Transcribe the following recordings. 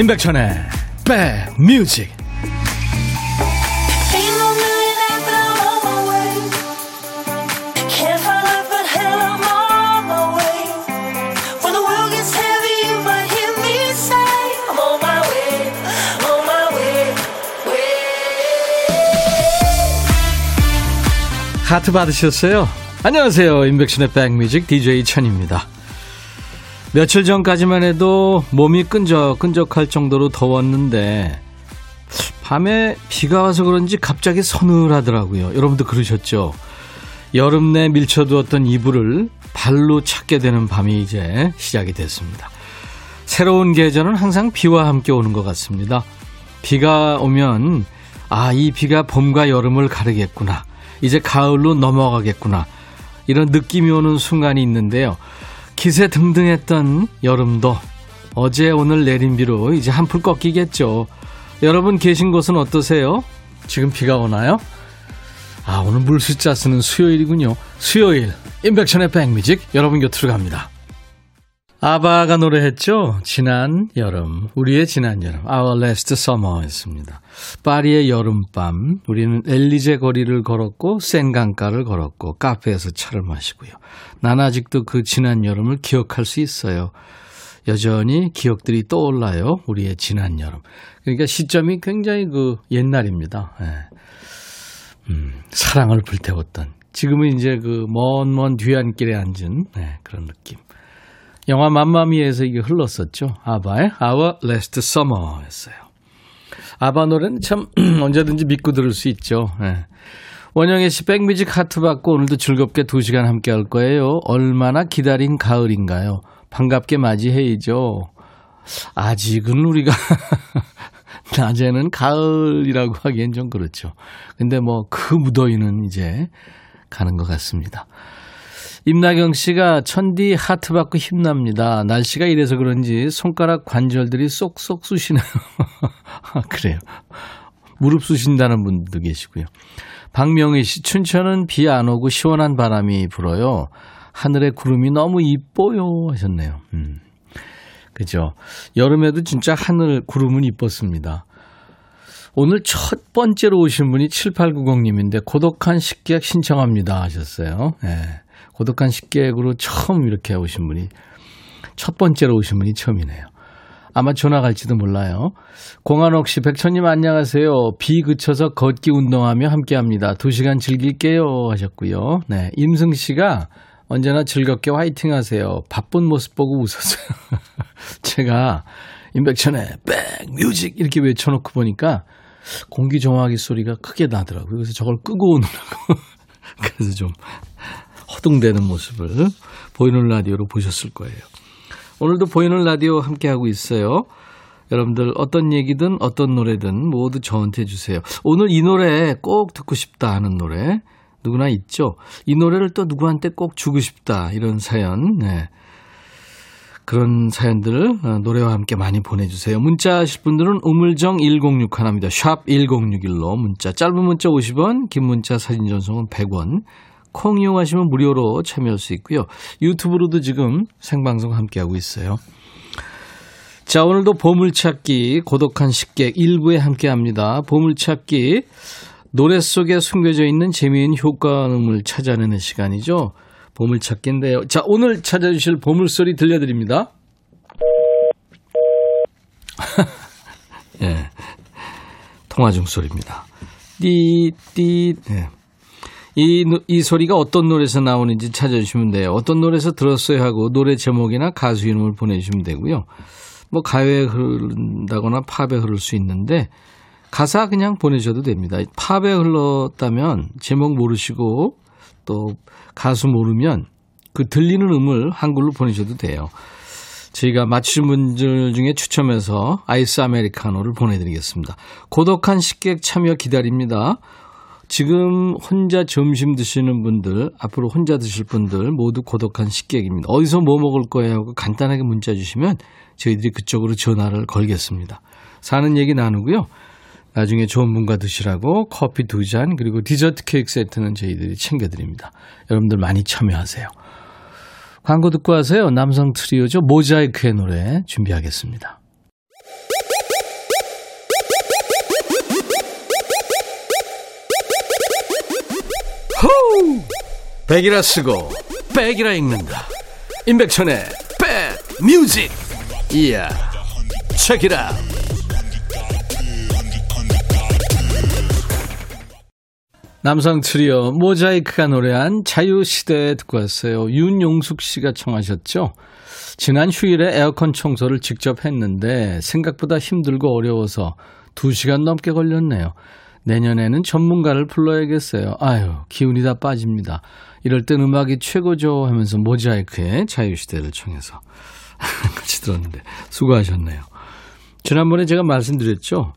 임백천의 백뮤직 하트 받으셨어요? 안녕하세요. 임백천의 백뮤직 DJ 천입니다. 며칠 전까지만 해도 몸이 끈적끈적할 정도로 더웠는데 밤에 비가 와서 그런지 갑자기 서늘하더라고요. 여러분도 그러셨죠? 여름 내 밀쳐두었던 이불을 발로 찾게 되는 밤이 이제 시작이 됐습니다. 새로운 계절은 항상 비와 함께 오는 것 같습니다. 비가 오면 아, 이 비가 봄과 여름을 가르겠구나. 이제 가을로 넘어가겠구나. 이런 느낌이 오는 순간이 있는데요. 기세 등등했던 여름도 어제 오늘 내린 비로 이제 한풀 꺾이겠죠. 여러분 계신 곳은 어떠세요? 지금 비가 오나요? 아, 오늘 물숫자 쓰는 수요일이군요. 수요일, 인백션의 백뮤직 여러분 곁으로 갑니다. 아바가 노래했죠. 지난 여름, 우리의 지난 여름, Our Last Summer였습니다. 파리의 여름밤, 우리는 엘리제 거리를 걸었고 센 강가를 걸었고 카페에서 차를 마시고요. 난 아직도 그 지난 여름을 기억할 수 있어요. 여전히 기억들이 떠올라요. 우리의 지난 여름. 그러니까 시점이 굉장히 그 옛날입니다. 네. 음, 사랑을 불태웠던. 지금은 이제 그 먼 먼 뒤안길에 앉은 네, 그런 느낌. 영화 맘마미에서 이게 흘렀었죠. 아바의 Our Last Summer였어요. 아바 노래는 참 언제든지 믿고 들을 수 있죠. 네. 원영애 씨 백뮤직 하트 받고 오늘도 즐겁게 2시간 함께 할 거예요. 얼마나 기다린 가을인가요? 반갑게 맞이해야죠. 아직은 우리가 낮에는 가을이라고 하기엔 좀 그렇죠. 근데 뭐 그 무더위는 이제 가는 것 같습니다. 임나경 씨가 천디 하트 받고 힘납니다. 날씨가 이래서 그런지 손가락 관절들이 쏙쏙 쑤시네요. 아, 그래요. 무릎 쑤신다는 분도 계시고요. 박명희 씨, 춘천은 비 안 오고 시원한 바람이 불어요. 하늘에 구름이 너무 이뻐요 하셨네요. 음. 그죠. 여름에도 진짜 하늘 구름은 이뻤습니다. 오늘 첫 번째로 오신 분이 7890님인데 고독한 식객 신청합니다 하셨어요. 네. 고독한 식객으로 처음 이렇게 오신 분이 첫 번째로 오신 분이 처음이네요. 아마 전화 갈지도 몰라요. 공한옥 씨, 백천님 안녕하세요. 비 그쳐서 걷기 운동하며 함께 합니다. 두 시간 즐길게요. 하셨고요. 네. 임승 씨가 언제나 즐겁게 화이팅 하세요. 바쁜 모습 보고 웃었어요. 제가 임백천의 백뮤직 이렇게 외쳐놓고 보니까 공기 정화기 소리가 크게 나더라고요. 그래서 저걸 끄고 오느라고. 그래서 좀 허둥대는 모습을 보이는 라디오로 보셨을 거예요. 오늘도 보이는 라디오 함께하고 있어요. 여러분들 어떤 얘기든 어떤 노래든 모두 저한테 주세요. 오늘 이 노래 꼭 듣고 싶다 하는 노래 누구나 있죠. 이 노래를 또 누구한테 꼭 주고 싶다 이런 사연. 네. 그런 사연들 어, 노래와 함께 많이 보내주세요. 문자 하실 분들은 우물정 1061 합니다. 샵 1061로 문자 짧은 문자 50원 긴 문자 사진 전송은 100원 콩 이용하시면 무료로 참여할 수 있고요. 유튜브로도 지금 생방송 함께하고 있어요. 자, 오늘도 보물찾기 고독한 식객 1부에 함께 합니다. 보물찾기 노래 속에 숨겨져 있는 재미있는 효과음을 찾아내는 시간이죠. 보물찾기인데요. 자, 오늘 찾아주실 보물소리 들려드립니다. 예. 통화 중 소리입니다. 띠, 띠, 예. 이, 이 소리가 어떤 노래에서 나오는지 찾아주시면 돼요. 어떤 노래에서 들었어요 하고 노래 제목이나 가수 이름을 보내주시면 되고요. 뭐 가요에 흐른다거나 팝에 흐를 수 있는데 가사 그냥 보내셔도 됩니다. 팝에 흘렀다면 제목 모르시고 또 가수 모르면 그 들리는 음을 한글로 보내셔도 돼요. 저희가 맞추신 분들 중에 추첨해서 아이스 아메리카노를 보내드리겠습니다. 고독한 식객 참여 기다립니다. 지금 혼자 점심 드시는 분들, 앞으로 혼자 드실 분들 모두 고독한 식객입니다. 어디서 뭐 먹을 거예요 하고 간단하게 문자 주시면 저희들이 그쪽으로 전화를 걸겠습니다. 사는 얘기 나누고요. 나중에 좋은 분과 드시라고 커피 두 잔, 그리고 디저트 케이크 세트는 저희들이 챙겨드립니다. 여러분들 많이 참여하세요. 광고 듣고 하세요. 남성 트리오죠. 모자이크의 노래 준비하겠습니다. 후! 백이라 쓰고 백이라 읽는다. 임백천의 백 뮤직. 이야 책이라. 남성 트리오 모자이크가 노래한 자유시대 듣고 왔어요. 윤용숙 씨가 청하셨죠? 지난 휴일에 에어컨 청소를 직접 했는데 생각보다 힘들고 어려워서 2시간 넘게 걸렸네요. 내년에는 전문가를 불러야겠어요. 아유, 기운이 다 빠집니다. 이럴 땐 음악이 최고죠 하면서 모자이크의 자유시대를 청해서 같이 들었는데 수고하셨네요. 지난번에 제가 말씀드렸죠.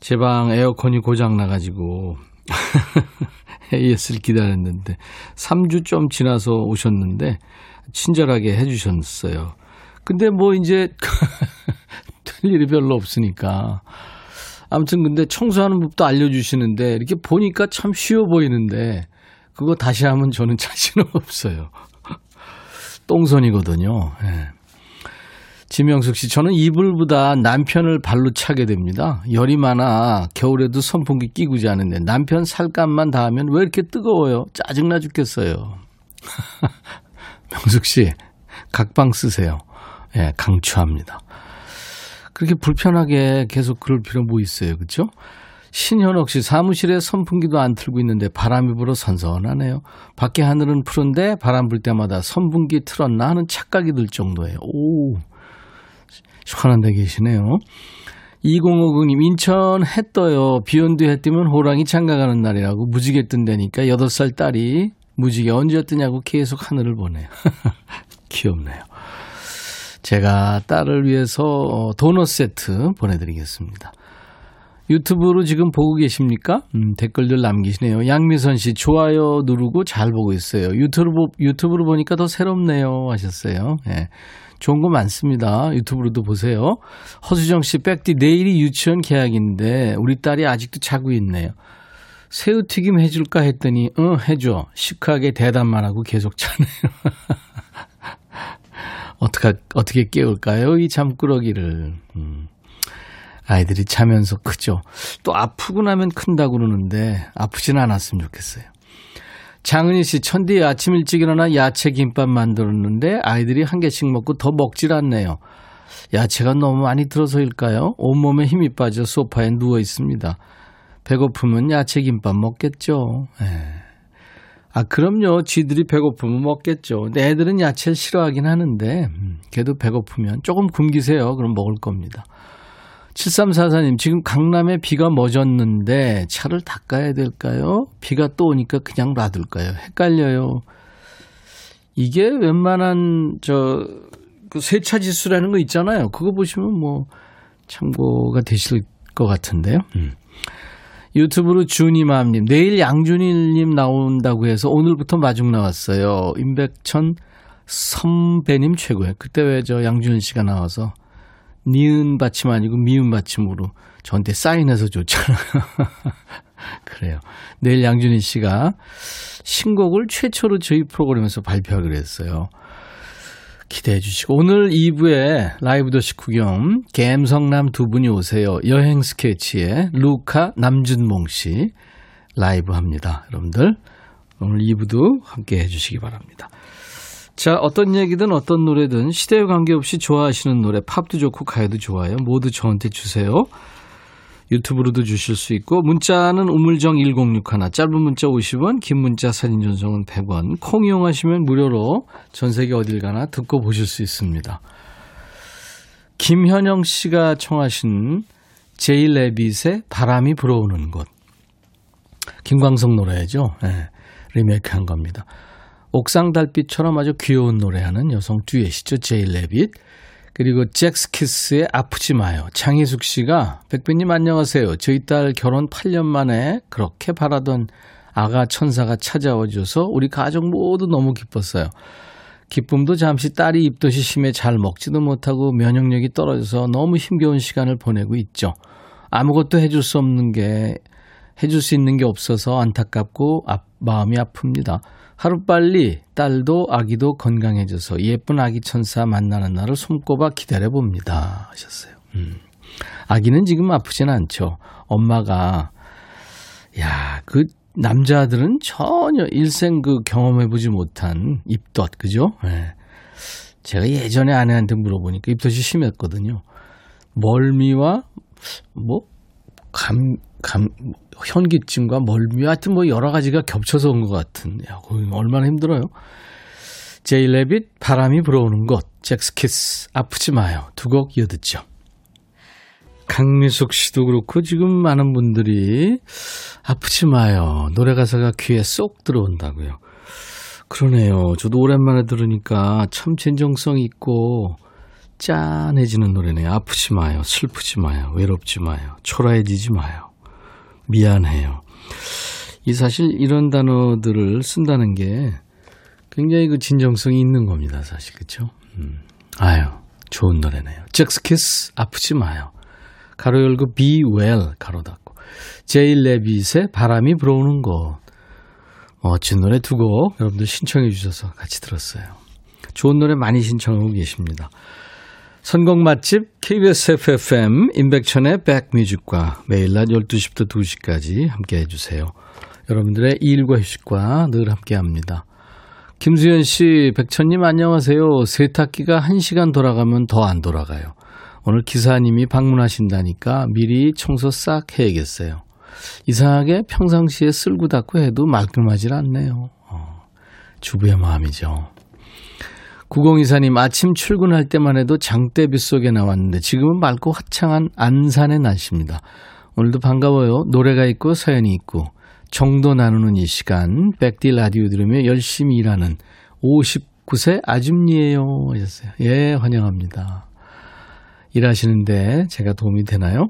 제 방 에어컨이 고장 나가지고 AS를 기다렸는데 3주 좀 지나서 오셨는데 친절하게 해주셨어요. 근데 뭐 이제 될 일이 별로 없으니까. 아무튼 근데 청소하는 법도 알려주시는데 이렇게 보니까 참 쉬워 보이는데 그거 다시 하면 저는 자신은 없어요. 똥손이거든요. 네. 지명숙 씨, 저는 이불보다 남편을 발로 차게 됩니다. 열이 많아 겨울에도 선풍기 끼고 자는데 남편 살감만 닿으면 왜 이렇게 뜨거워요? 짜증나 죽겠어요. 명숙 씨, 각방 쓰세요. 예, 네, 강추합니다. 그렇게 불편하게 계속 그럴 필요 뭐 있어요. 그렇죠? 신현옥 씨 사무실에 선풍기도 안 틀고 있는데 바람이 불어 선선하네요. 밖에 하늘은 푸른데 바람 불 때마다 선풍기 틀었나 하는 착각이 들 정도예요. 오, 시원한 데 계시네요. 2059님, 인천 해 떠요. 비 온 뒤 해 뜨면 호랑이 장가 가는 날이라고 무지개 뜬다니까 8살 딸이 무지개 언제 뜨냐고 계속 하늘을 보네요. 귀엽네요. 제가 딸을 위해서 어, 도넛 세트 보내드리겠습니다. 유튜브로 지금 보고 계십니까? 음, 댓글들 남기시네요. 양미선 씨, 좋아요 누르고 잘 보고 있어요. 유튜브, 유튜브로 보니까 더 새롭네요. 하셨어요. 예. 좋은 거 많습니다. 유튜브로도 보세요. 허수정 씨, 백디, 내일이 유치원 개학인데, 우리 딸이 아직도 자고 있네요. 새우튀김 해줄까 했더니, 응, 해줘. 시크하게 대답만 하고 계속 자네요. 어떻게, 어떻게 깨울까요? 이 잠꾸러기를. 음. 아이들이 자면서 크죠. 또 아프고 나면 큰다고 그러는데 아프진 않았으면 좋겠어요. 장은희 씨, 천디 아침 일찍 일어나 야채 김밥 만들었는데 아이들이 한 개씩 먹고 더 먹질 않네요. 야채가 너무 많이 들어서일까요? 온몸에 힘이 빠져 소파에 누워 있습니다. 배고프면 야채 김밥 먹겠죠. 에. 예. 아, 그럼요. 쥐들이 배고프면 먹겠죠. 내 애들은 야채를 싫어하긴 하는데, 음, 걔도 배고프면 조금 굶기세요. 그럼 먹을 겁니다. 7344님, 지금 강남에 비가 멎었는데 차를 닦아야 될까요? 비가 또 오니까 그냥 놔둘까요? 헷갈려요. 이게 웬만한, 저, 그 세차 지수라는 거 있잖아요. 그거 보시면 뭐 참고가 되실 것 같은데요. 음. 유튜브로 주니맘님, 내일 양준일님 나온다고 해서 오늘부터 마중 나왔어요. 임백천 선배님 최고예요. 그때 왜 저 양준일 씨가 나와서 니은 받침 아니고 미은 받침으로 저한테 사인해서 줬잖아요. 그래요. 내일 양준일 씨가 신곡을 최초로 저희 프로그램에서 발표하기로 했어요. 기대해 주시고 오늘 2부에 라이브 도시 구경 갬성남 두 분이 오세요. 여행 스케치에 루카 남준몽 씨 라이브 합니다. 여러분들 오늘 2부도 함께 해 주시기 바랍니다. 자, 어떤 얘기든 어떤 노래든 시대에 관계없이 좋아하시는 노래 팝도 좋고 가요도 좋아요. 모두 저한테 주세요. 유튜브로도 주실 수 있고 문자는 우물정 1061 짧은 문자 50원 긴 문자 사진 전송은 100원 콩 이용하시면 무료로 전 세계 어딜 가나 듣고 보실 수 있습니다. 김현영 씨가 청하신 제이 레빗의 바람이 불어오는 곳 김광석 노래죠. 네, 리메이크한 겁니다. 옥상 달빛처럼 아주 귀여운 노래하는 여성 듀엣이죠. 제이 레빗 그리고 잭스키스의 아프지 마요. 장희숙 씨가 백배님 안녕하세요. 저희 딸 결혼 8년 만에 그렇게 바라던 아가 천사가 찾아와 줘서 우리 가족 모두 너무 기뻤어요. 기쁨도 잠시 딸이 입덧이 심해 잘 먹지도 못하고 면역력이 떨어져서 너무 힘겨운 시간을 보내고 있죠. 아무것도 해줄 수 없는 게 해줄 수 있는 게 없어서 안타깝고 아, 마음이 아픕니다. 하루빨리 딸도 아기도 건강해져서 예쁜 아기 천사 만나는 날을 손꼽아 기다려봅니다. 하셨어요. 음. 아기는 지금 아프진 않죠. 엄마가, 야, 그 남자들은 전혀 일생 그 경험해보지 못한 입덧, 그죠? 네. 제가 예전에 아내한테 물어보니까 입덧이 심했거든요. 멀미와 뭐, 감, 감, 현기증과 멀미, 하여튼 뭐 여러 가지가 겹쳐서 온 것 같은. 야, 얼마나 힘들어요. 제이 레빗, 바람이 불어오는 곳, 잭스키스, 아프지 마요. 두 곡 이어듣죠. 강미숙 씨도 그렇고 지금 많은 분들이 아프지 마요. 노래 가사가 귀에 쏙 들어온다고요. 그러네요. 저도 오랜만에 들으니까 참 진정성 있고 짠해지는 노래네요. 아프지 마요. 슬프지 마요. 외롭지 마요. 초라해지지 마요. 미안해요. 이 사실 이런 단어들을 쓴다는 게 굉장히 그 진정성이 있는 겁니다. 사실 그렇죠? 음. 아유 좋은 노래네요. 잭스키스 아프지 마요. 가로 열고 be well 가로 닫고 제일 레빗의 바람이 불어오는 곳 멋진 노래 두 곡 여러분들 신청해 주셔서 같이 들었어요. 좋은 노래 많이 신청하고 계십니다. 선곡 맛집 KBS FFM 임백천의 백뮤직과 매일 낮 12시부터 2시까지 함께 해주세요. 여러분들의 일과 휴식과 늘 함께 합니다. 김수현 씨, 백천님 안녕하세요. 세탁기가 1시간 돌아가면 더 안 돌아가요. 오늘 기사님이 방문하신다니까 미리 청소 싹 해야겠어요. 이상하게 평상시에 쓸고 닦고 해도 말끔하질 않네요. 어, 주부의 마음이죠. 9024님 아침 출근할 때만 해도 장대비 속에 나왔는데 지금은 맑고 화창한 안산의 날씨입니다. 오늘도 반가워요. 노래가 있고 사연이 있고 정도 나누는 이 시간 백디 라디오 들으며 열심히 일하는 59세 아줌니예요 하셨어요. 예 환영합니다. 일하시는데 제가 도움이 되나요?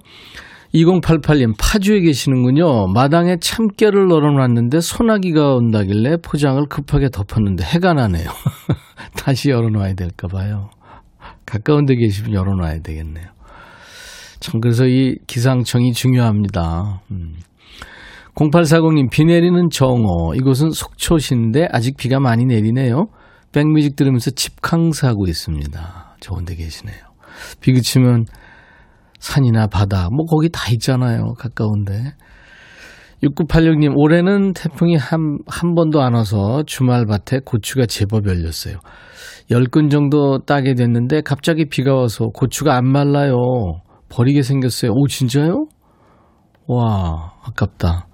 2088님, 파주에 계시는군요. 마당에 참깨를 널어놨는데 소나기가 온다길래 포장을 급하게 덮었는데 해가 나네요. 다시 열어놔야 될까 봐요. 가까운 데 계시면 열어놔야 되겠네요. 참, 그래서 이 기상청이 중요합니다. 음. 0840님, 비 내리는 정오. 이곳은 속초시인데 아직 비가 많이 내리네요. 백뮤직 들으면서 집캉스하고 있습니다. 좋은 데 계시네요. 비 그치면 산이나 바다, 뭐 거기 다 있잖아요. 가까운데. 6986님, 올해는 태풍이 한, 한 번도 안 와서 주말 밭에 고추가 제법 열렸어요. 10근 정도 따게 됐는데 갑자기 비가 와서 고추가 안 말라요. 버리게 생겼어요. 오, 진짜요? 와, 아깝다.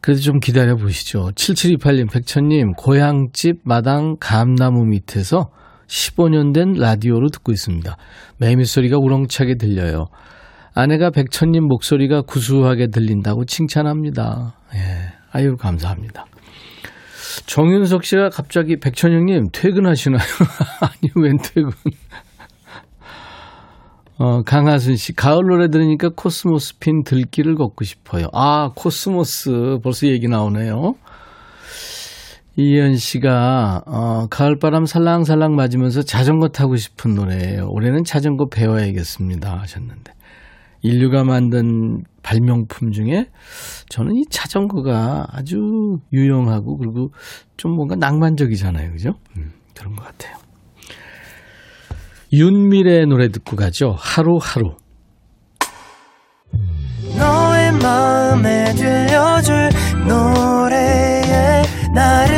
그래도 좀 기다려 보시죠. 7728님, 백천님, 고향집 마당 감나무 밑에서 15년 된 라디오로 듣고 있습니다. 매미 소리가 우렁차게 들려요. 아내가 백천님 목소리가 구수하게 들린다고 칭찬합니다. 예, 아유, 감사합니다. 정윤석 씨가 갑자기 백천 형님 퇴근하시나요? 아니, 웬 퇴근? 어, 강하순 씨, 가을 노래 들으니까 코스모스 핀 들길을 걷고 싶어요. 아, 코스모스 벌써 얘기 나오네요. 이현 씨가 어, 가을바람 살랑살랑 맞으면서 자전거 타고 싶은 노래예요. 올해는 자전거 배워야겠습니다 하셨는데 인류가 만든 발명품 중에 저는 이 자전거가 아주 유용하고 그리고 좀 뭔가 낭만적이잖아요. 그죠? 음, 그런 것 같아요. 윤미래의 노래 듣고 가죠. 하루하루. 너의 마음에 들려줄 노래에 나를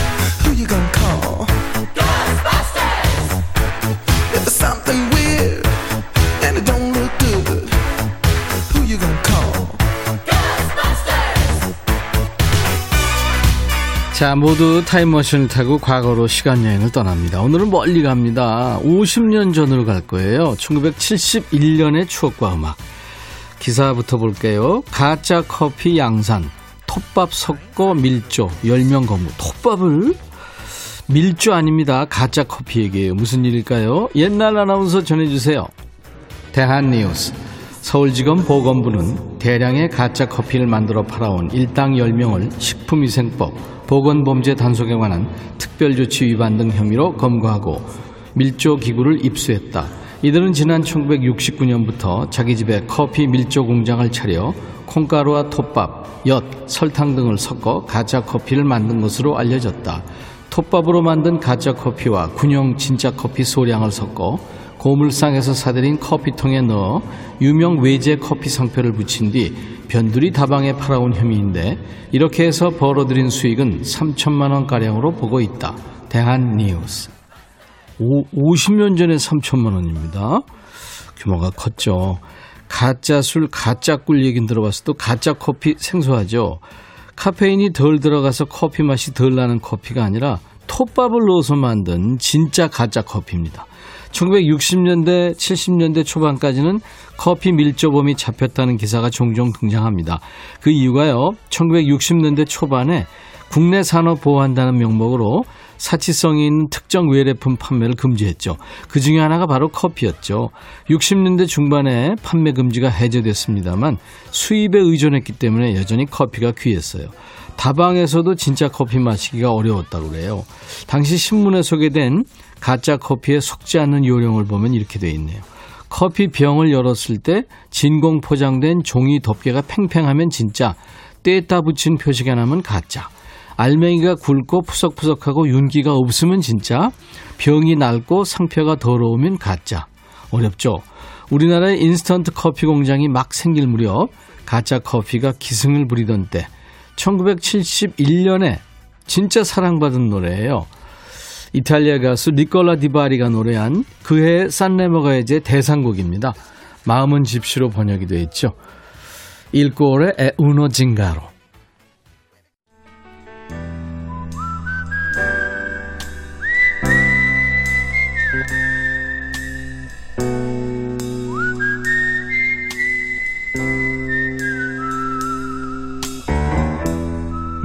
자, 모두 타임머신을 타고 과거로 시간여행을 떠납니다. 오늘은 멀리 갑니다. 50년 전으로 갈 거예요. 1971년의 추억과 음악. 기사부터 볼게요. 가짜 커피 양산, 톱밥 섞어 밀조, 10명 검무. 톱밥을? 밀조 아닙니다. 가짜 커피 얘기예요. 무슨 일일까요? 옛날 아나운서 전해주세요. 대한뉴스. 서울지검 보건부는 대량의 가짜 커피를 만들어 팔아온 일당 10명을 식품위생법, 보건범죄 단속에 관한 특별조치 위반 등 혐의로 검거하고 밀조 기구를 입수했다. 이들은 지난 1969년부터 자기 집에 커피 밀조 공장을 차려 콩가루와 톱밥, 엿, 설탕 등을 섞어 가짜 커피를 만든 것으로 알려졌다. 톱밥으로 만든 가짜 커피와 군용 진짜 커피 소량을 섞어 고물상에서 사들인 커피통에 넣어 유명 외제 커피 상표를 붙인 뒤 변두리 다방에 팔아온 혐의인데 이렇게 해서 벌어들인 수익은 3천만 원가량으로 보고 있다. 대한뉴스. 50년 전에 3천만 원입니다. 규모가 컸죠. 가짜 술, 가짜 꿀 얘긴 들어봤어 도 가짜 커피 생소하죠. 카페인이 덜 들어가서 커피 맛이 덜 나는 커피가 아니라 톱밥을 넣어서 만든 진짜 가짜 커피입니다. 1960년대, 70년대 초반까지는 커피 밀조범이 잡혔다는 기사가 종종 등장합니다. 그 이유가요, 1960년대 초반에 국내 산업 보호한다는 명목으로 사치성이 있는 특정 외래품 판매를 금지했죠. 그 중에 하나가 바로 커피였죠. 60년대 중반에 판매 금지가 해제됐습니다만 수입에 의존했기 때문에 여전히 커피가 귀했어요. 다방에서도 진짜 커피 마시기가 어려웠다고 그래요. 당시 신문에 소개된 가짜 커피에 속지 않는 요령을 보면 이렇게 돼 있네요. 커피 병을 열었을 때 진공 포장된 종이 덮개가 팽팽하면 진짜, 떼다 붙인 표시가 나면 가짜. 알맹이가 굵고 푸석푸석하고 윤기가 없으면 진짜, 병이 낡고 상표가 더러우면 가짜. 어렵죠? 우리나라의 인스턴트 커피 공장이 막 생길 무렵 가짜 커피가 기승을 부리던 때 1971년에 진짜 사랑받은 노래예요. 이탈리아 가수 니콜라 디바리가 노래한 그해 산레머가의 대상곡입니다. 마음은 집시로 번역이 되어 있죠. 일꼬레 에 우노 징가로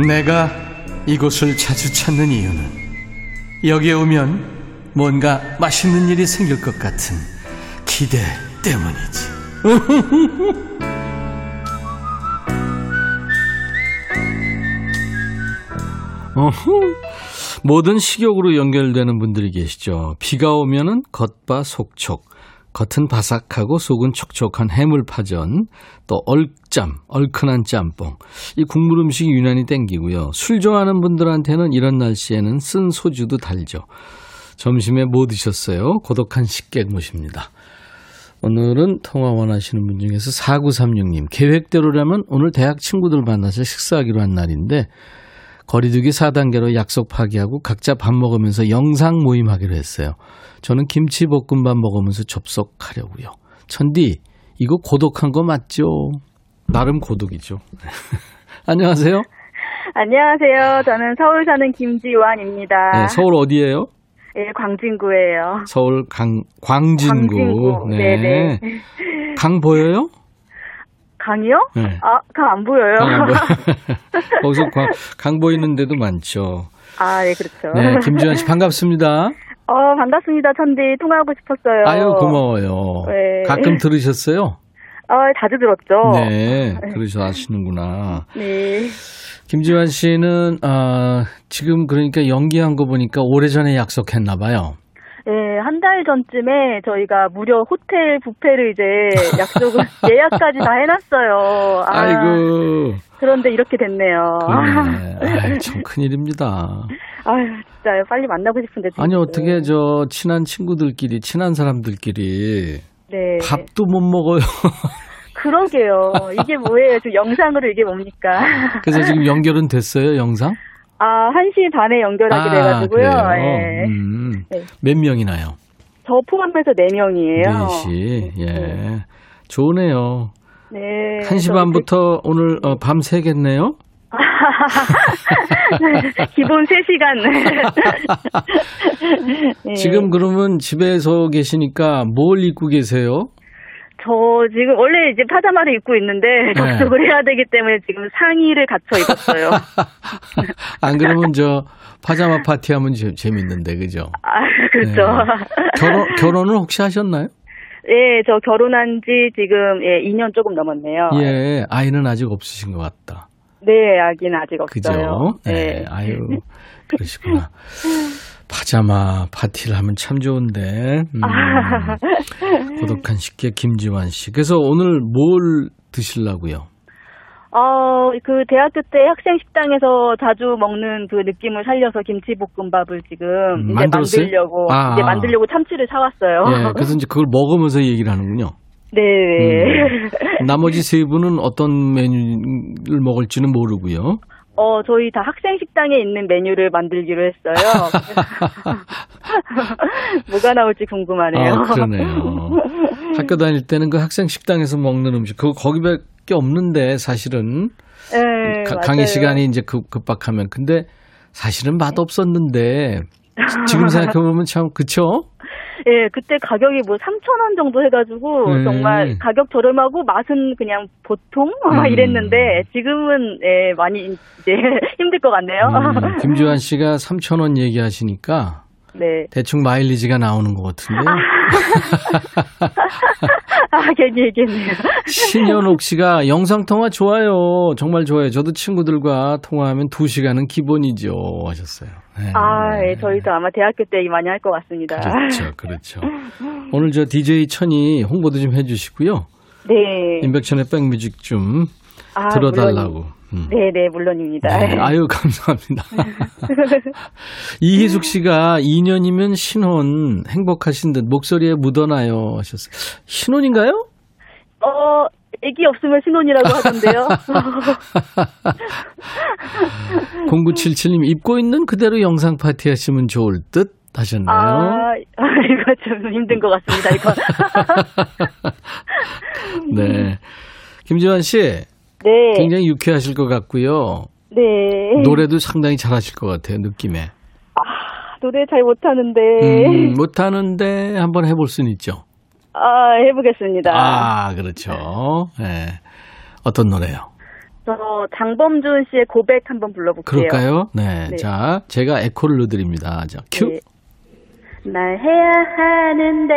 내가 이곳을 자주 찾는 이유는 여기에 오면 뭔가 맛있는 일이 생길 것 같은 기대 때문이지. 모든 식욕으로 연결되는 분들이 계시죠. 비가 오면은 겉바 속촉, 겉은 바삭하고 속은 촉촉한 해물파전, 또 얼짬, 얼큰한 짬뽕. 이 국물 음식이 유난히 땡기고요. 술 좋아하는 분들한테는 이런 날씨에는 쓴 소주도 달죠. 점심에 뭐 드셨어요? 고독한 식객 모십니다. 오늘은 통화 원하시는 분 중에서 4936님, 계획대로라면 오늘 대학 친구들 만나서 식사하기로 한 날인데, 거리두기 4단계로 약속 파기하고 각자 밥 먹으면서 영상 모임하기로 했어요. 저는 김치볶음밥 먹으면서 접속하려고요. 천디, 이거 고독한 거 맞죠? 나름 고독이죠. 안녕하세요. 안녕하세요. 저는 서울 사는 김지환입니다. 네, 서울 어디예요? 예, 광진구예요. 서울 강 광진구. 광진구. 네. 네네. 강 보여요? 강이요? 네. 아, 강 안 보여요. 강. 거기서 강, 강 보이는 데도 많죠. 아, 예, 그렇죠. 네, 김지환 씨 반갑습니다. 어, 반갑습니다. 천디. 통화하고 싶었어요. 아유, 고마워요. 네. 가끔 들으셨어요? 어, 자주 들었죠? 네, 그러셔 아시는구나. 네. 김지환 씨는 아, 지금 그러니까 연기한 거 보니까 오래전에 약속했나 봐요. 예, 한 달 전쯤에 저희가 무려 호텔 뷔페를 이제 약속을, 예약까지 다 해놨어요. 아, 아이고. 그런데 이렇게 됐네요. 그러네. 아이, 참 큰일입니다. 아유, 진짜 빨리 만나고 싶은데. 아니, 지금. 어떻게 저 친한 친구들끼리, 친한 사람들끼리 네. 밥도 못 먹어요. 그러게요. 이게 뭐예요? 지금 영상으로 이게 뭡니까? 그래서 지금 연결은 됐어요, 영상? 아, 1시 반에 연결하게 돼가지고요. 그래요? 예. 음, 네. 몇 명이나요? 저 포함해서 4명이에요. 4시. 예. 네. 좋으네요. 네. 1시 저 반부터 오늘 어, 밤 새겠네요? 기본 3시간. 네. 지금 그러면 집에서 계시니까 뭘 입고 계세요? 저 지금 원래 이제 파자마를 입고 있는데 접촉을 해야 되기 때문에 지금 상의를 갖춰 입었어요. 안 그러면 저 파자마 파티하면 재- 재밌는데 그죠? 아, 그렇죠. 결혼 결혼을 혹시 하셨나요? 예, 저 결혼한 지 지금 예, 2년 조금 넘었네요. 예, 아이는 아직 없으신 것 같다. 네, 아기는 아직 그죠? 없어요. 네, 네. 아유 그러시구나. 파자마 파티를 하면 참 좋은데. 음, 고독한 식객 김지환 씨. 그래서 오늘 뭘 드시려고요? 어, 그 대학교 때 학생 식당에서 자주 먹는 그 느낌을 살려서 김치볶음밥을 지금 음, 이제? 만들려고 아. 이제 만들려고 참치를 사왔어요. 예, 그래서 이제 그걸 먹으면서 얘기를 하는군요. 네. 나머지 세 분은 어떤 메뉴를 먹을지는 모르고요. 어, 저희 다 학생 식당에 있는 메뉴를 만들기로 했어요. 뭐가 나올지 궁금하네요. 아, 그러네요. 학교 다닐 때는 그 학생 식당에서 먹는 음식, 그거 거기밖에 없는데 사실은 네, 가- 맞아요. 강의 시간이 이제 급, 급박하면 근데 사실은 맛 없었는데 지금 생각해 보면 참 그쵸? 예, 그때 가격이 뭐 3,000원 정도 해가지고 음. 정말 가격 저렴하고 맛은 그냥 보통 음. 이랬는데 지금은 예, 많이 이제 힘들 것 같네요. 음, 김주환 씨가 3천 원 얘기하시니까 네. 대충 마일리지가 나오는 것 같은데 아, 괜히 얘기했네요. 신현옥 씨가 영상 통화 좋아요. 정말 좋아요. 저도 친구들과 통화하면 2 시간은 기본이죠. 하셨어요. 네. 아, 예, 저희도 아마 대학교 때 많이 할 것 같습니다. 그렇죠, 그렇죠. 오늘 저 DJ 천이 홍보도 좀 해주시고요. 네. 인백천의 백뮤직 좀 아, 들어달라고. 음. 네, 네, 물론입니다. 네, 아유 감사합니다. 이희숙 씨가 2년이면 신혼 행복하신 듯 목소리에 묻어나요 하셨어요. 신혼인가요? 어, 애기 없으면 신혼이라고 하던데요. 0977님 입고 있는 그대로 영상 파티 하시면 좋을 듯 하셨네요. 아, 이거 좀 힘든 것 같습니다, 이거. 네. 김지환 씨 네. 굉장히 유쾌하실 것 같고요. 네. 노래도 상당히 잘하실 것 같아요 느낌에. 노래 잘 못하는데. 음, 못하는데 한번 해볼 수는 있죠. 아, 해보겠습니다. 아 그렇죠. 네. 어떤 노래요? 저 장범준 씨의 고백 한번 불러볼게요. 그럴까요? 네. 네. 자, 제가 에코를 넣어드립니다. 자, 큐. 네. 말 해야 하는데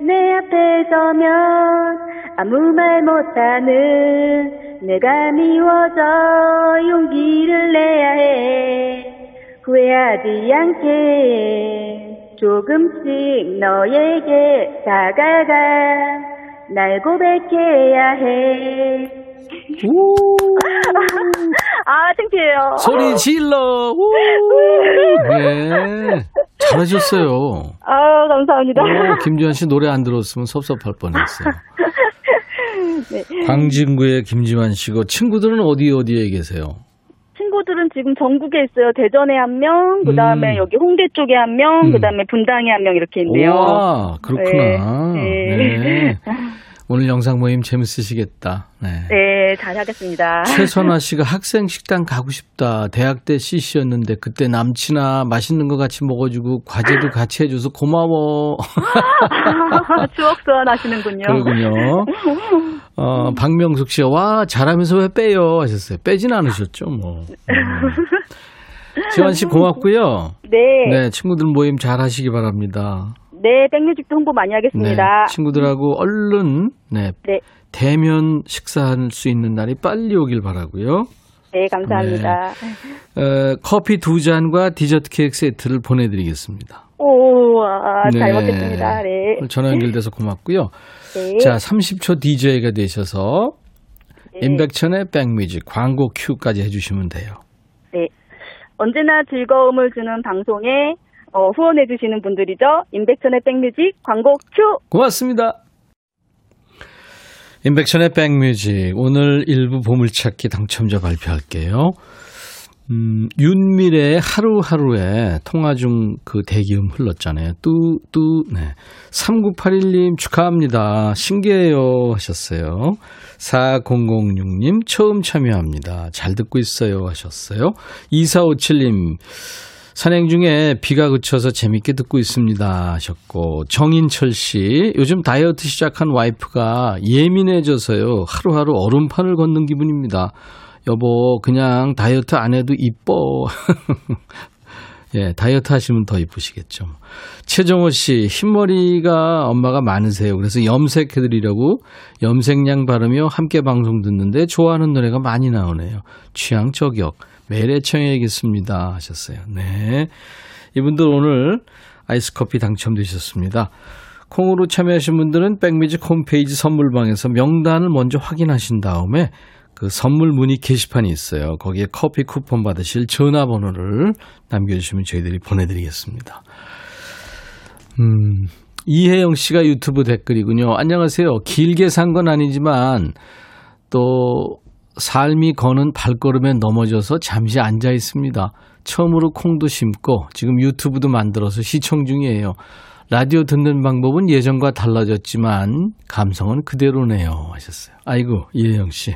내 앞에 서면 아무 말 못하는 내가 미워져 용기를 내야 해 후회하지 않게 조금씩 너에게 다가가 날 고백해야 해 아, 창피해요. 소리 질러! 우! 네. 잘하셨어요. 아, 감사합니다. 오, 김지현 씨 노래 안 들었으면 섭섭할 뻔했어요. 네. 광진구의 김지환 씨고 친구들은 어디 어디에 계세요? 친구들은 지금 전국에 있어요. 대전에 한 명, 그 다음에 음. 여기 홍대 쪽에 한 명, 음. 그 다음에 분당에 한 명 이렇게 있네요. 와, 그렇구나. 네. 네. 오늘 영상 모임 재밌으시겠다. 네. 네, 잘 하겠습니다. 최선화 씨가 학생 식당 가고 싶다. 대학 때 CC였는데 그때 남친아 맛있는 거 같이 먹어주고 과제도 같이 해줘서 고마워. 추억 소환하시는군요. 그러군요. 어, 박명숙 씨가 와 잘하면서 왜 빼요 하셨어요. 빼진 않으셨죠 뭐. 음. 지환 씨 고맙고요. 네. 네. 네 친구들 모임 잘 하시기 바랍니다. 백뮤직도 홍보 많이 네 하겠습니다. 친구들하고 얼른 네 네. 대면 식사할 수 있는 날이 빨리 오길 바라고요. 네, 감사합니다. 어, 커피 두 잔과 디저트 케이크 세트를 보내드리겠습니다. 오, 아, 잘 네. 먹겠습니다. 네. 전화 연결돼서 고맙고요. 네. 자, 30초 DJ가 되셔서 네. 임백천의 백뮤직 광고 큐까지 해주시면 돼요. 네. 언제나 즐거움을 주는 방송에 어, 후원해주시는 분들이죠. 임백천의 백뮤직 광고 큐! 고맙습니다. 임백천의 백뮤직 오늘 일부 보물찾기 당첨자 발표할게요. 음, 윤미래의 하루하루에 통화 중 그 대기음 흘렀잖아요. 뚜, 뚜, 네. 3981님 축하합니다. 신기해요 하셨어요. 4006님 처음 참여합니다. 잘 듣고 있어요 하셨어요. 2457님 산행 중에 비가 그쳐서 재밌게 듣고 있습니다 하셨고 정인철 씨 요즘 다이어트 시작한 와이프가 예민해져서요 하루하루 얼음판을 걷는 기분입니다. 여보 그냥 다이어트 안 해도 이뻐. 예, 다이어트 하시면 더 이쁘시겠죠. 최정호 씨, 흰머리가 엄마가 많으세요. 그래서 염색해드리려고 염색량 바르며 함께 방송 듣는데 좋아하는 노래가 많이 나오네요. 취향 저격. 매일 애청해야겠습니다. 하셨어요. 네. 이분들 오늘 아이스 커피 당첨되셨습니다. 콩으로 참여하신 분들은 백미지 홈페이지 선물방에서 명단을 먼저 확인하신 다음에 그 선물 문의 게시판이 있어요. 거기에 커피 쿠폰 받으실 전화번호를 남겨주시면 저희들이 보내드리겠습니다. 음, 이혜영 씨가 유튜브 댓글이군요. 안녕하세요. 길게 산 건 아니지만 또 삶이 거는 발걸음에 넘어져서 잠시 앉아 있습니다. 처음으로 콩도 심고 지금 유튜브도 만들어서 시청 중이에요. 라디오 듣는 방법은 예전과 달라졌지만 감성은 그대로네요. 하셨어요. 아이고, 이혜영 씨.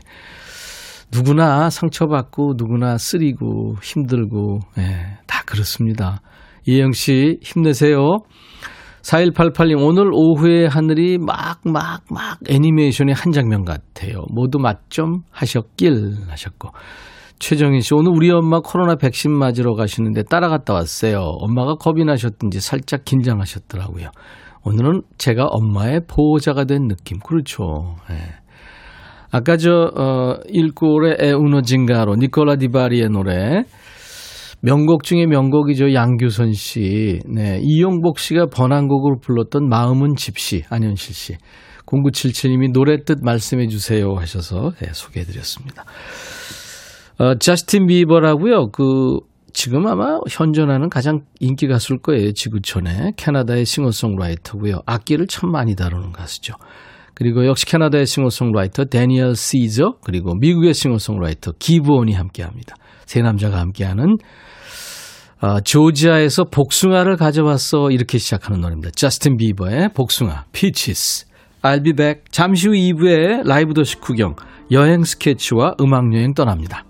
누구나 상처받고 누구나 쓰리고 힘들고 예, 다 그렇습니다. 이혜영 씨 힘내세요. 4188님 오늘 오후에 하늘이 막 막 막 애니메이션의 한 장면 같아요. 모두 맛 좀 하셨길 하셨고 최정희 씨 오늘 우리 엄마 코로나 백신 맞으러 가시는데 따라갔다 왔어요. 엄마가 겁이 나셨든지 살짝 긴장하셨더라고요. 오늘은 제가 엄마의 보호자가 된 느낌. 그렇죠. 예. 아까 저, 어, 일골의 에우너징가로 니콜라 디바리의 노래. 명곡 중에 명곡이죠. 양규선 씨. 네. 이용복 씨가 번안곡으로 불렀던 마음은 집시. 안현실 씨. 0977님이 노래 뜻 말씀해 주세요 하셔서 네, 소개해 드렸습니다. 어, 저스틴 비버라고요. 그, 지금 아마 현존하는 가장 인기 가수일 거예요. 지구촌에. 캐나다의 싱어송라이터고요. 악기를 참 많이 다루는 가수죠. 그리고 역시 캐나다의 싱어송라이터 대니얼 시저 그리고 미국의 싱어송라이터 기브온이 함께합니다. 세 남자가 함께하는 어, 조지아에서 복숭아를 가져왔어 이렇게 시작하는 노래입니다. 저스틴 비버의 복숭아 Peaches I'll be back. 잠시 후 2부에 라이브 도시 구경 여행 스케치와 음악 여행 떠납니다.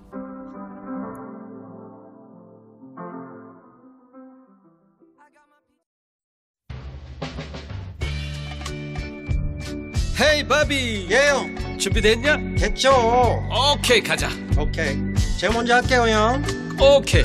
헤이 바비 예영. 준비됐냐? 됐죠. 오케이 가자. 오케이. 제가 먼저 할게요 형. 오케이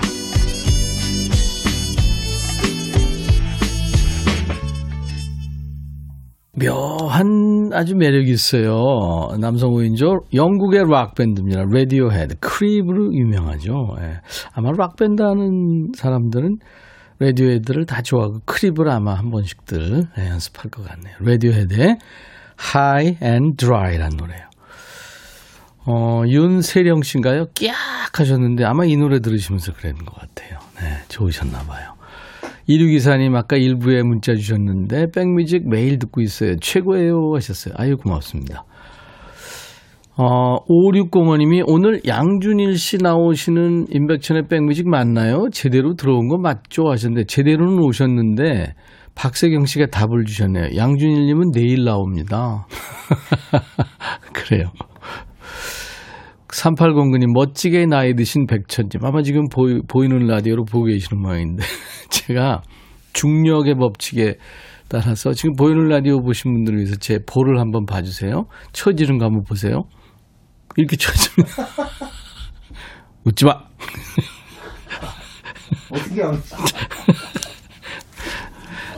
묘한 아주 매력이 있어요. 남성 5인조 영국의 락밴드입니다. 라디오헤드. Creep으로 유명하죠. 예. 아마 락밴드 하는 사람들은 Radiohead를 다 좋아하고 Creep을 아마 한 번씩들 예, 연습할 것 같네요. Radiohead의 High and Dry라는 노래요. 어, 윤세령 씨인가요? 끼악 하셨는데 아마 이 노래 들으시면서 그랬는 것 같아요. 네, 좋으셨나 봐요. 이류기사님 아까 일부에 문자 주셨는데 백뮤직 매일 듣고 있어요. 최고예요 하셨어요. 아유 고맙습니다. 어, 5605님이 오늘 양준일 씨 나오시는 임백천의 백뮤직 맞나요? 제대로 들어온 거 맞죠? 하셨는데 제대로는 오셨는데 박세경 씨가 답을 주셨네요. 양준일 님은 내일 나옵니다. 그래요. 3809님, 멋지게 나이 드신 백천님. 아마 지금 보이, 보이는 라디오로 보고 계시는 모양인데. 제가 중력의 법칙에 따라서 지금 보이는 라디오 보신 분들을 위해서 제 볼을 한번 봐주세요. 처지는 거 한번 보세요. 이렇게 쳐집니다. 웃지 마! 어떻게 안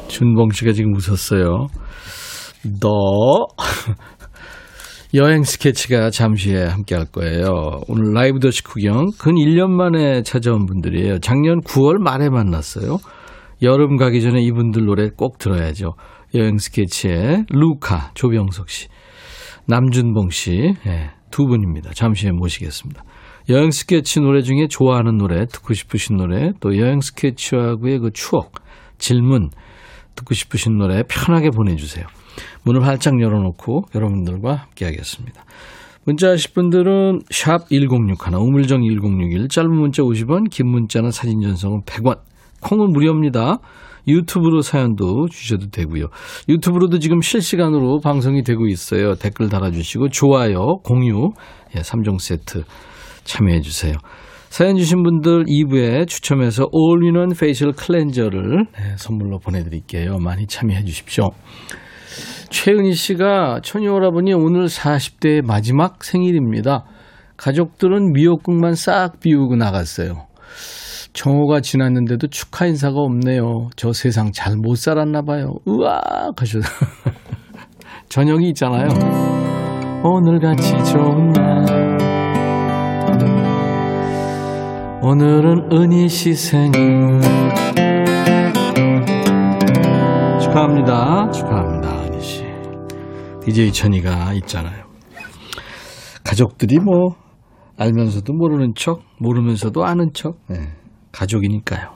준봉 씨가 지금 웃었어요. 너 여행 스케치가 잠시 후에 함께 할 거예요. 오늘 라이브 더시 구경 근 1년 만에 찾아온 분들이에요. 작년 9월 말에 만났어요. 여름 가기 전에 이분들 노래 꼭 들어야죠. 여행 스케치의 루카, 조병석 씨, 남준봉 씨, 예, 두 분입니다. 잠시 후에 모시겠습니다. 여행 스케치 노래 중에 좋아하는 노래, 듣고 싶으신 노래, 또 여행 스케치하고의 그 추억, 질문, 듣고 싶으신 노래 편하게 보내주세요. 문을 활짝 열어놓고 여러분들과 함께 하겠습니다. 문자 하실 분들은 샵 1061, 우물정 1061, 짧은 문자 50원, 긴 문자나 사진 전송은 100원, 콩은 무료입니다. 유튜브로 사연도 주셔도 되고요. 유튜브로도 지금 실시간으로 방송이 되고 있어요. 댓글 달아주시고 좋아요, 공유, 예, 3종 세트 참여해 주세요. 사연 주신 분들 2부에 추첨해서 all-in-one facial cleanser를 네, 선물로 보내드릴게요. 많이 참여해 주십시오. 최은희 씨가 천이 오라버니 오늘 40대 마지막 생일입니다. 가족들은 미역국만 싹 비우고 나갔어요. 정오가 지났는데도 축하 인사가 없네요. 저 세상 잘 못 살았나 봐요. 으악 하셔서 저녁이 있잖아요. 오늘같이 좋은 날 오늘은 은희 씨 생일 축하합니다. 축하합니다. DJ 천이가 있잖아요. 가족들이 뭐 알면서도 모르는 척, 모르면서도 아는 척. 네, 가족이니까요.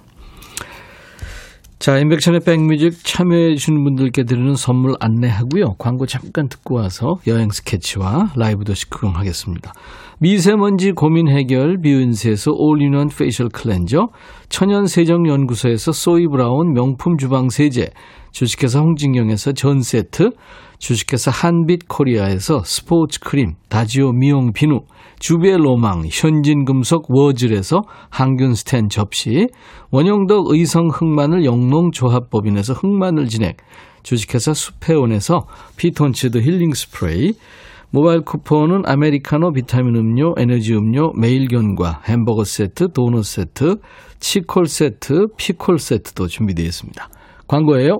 자, 임백천의 백뮤직 참여해 주시는 분들께 드리는 선물 안내하고요. 광고 잠깐 듣고 와서 여행 스케치와 라이브 도시 구경하겠습니다. 미세먼지 고민 해결 비은세에서 all-in-one facial cleanser, 천연 세정 연구소에서 소이 브라운 명품 주방 세제, 주식회사 홍진경에서 전 세트, 주식회사 한빛 코리아에서 스포츠 크림, 다지오 미용 비누, 주베 로망, 현진금속 워즐에서 항균 스텐 접시, 원형덕 의성 흑마늘 영농조합법인에서 흑마늘 진액, 주식회사 수페온에서 피톤치드 힐링 스프레이, 모바일 쿠폰은 아메리카노 비타민 음료, 에너지 음료, 매일견과 햄버거 세트, 도넛 세트, 치콜 세트, 피콜 세트도 준비되어 있습니다. 광고예요.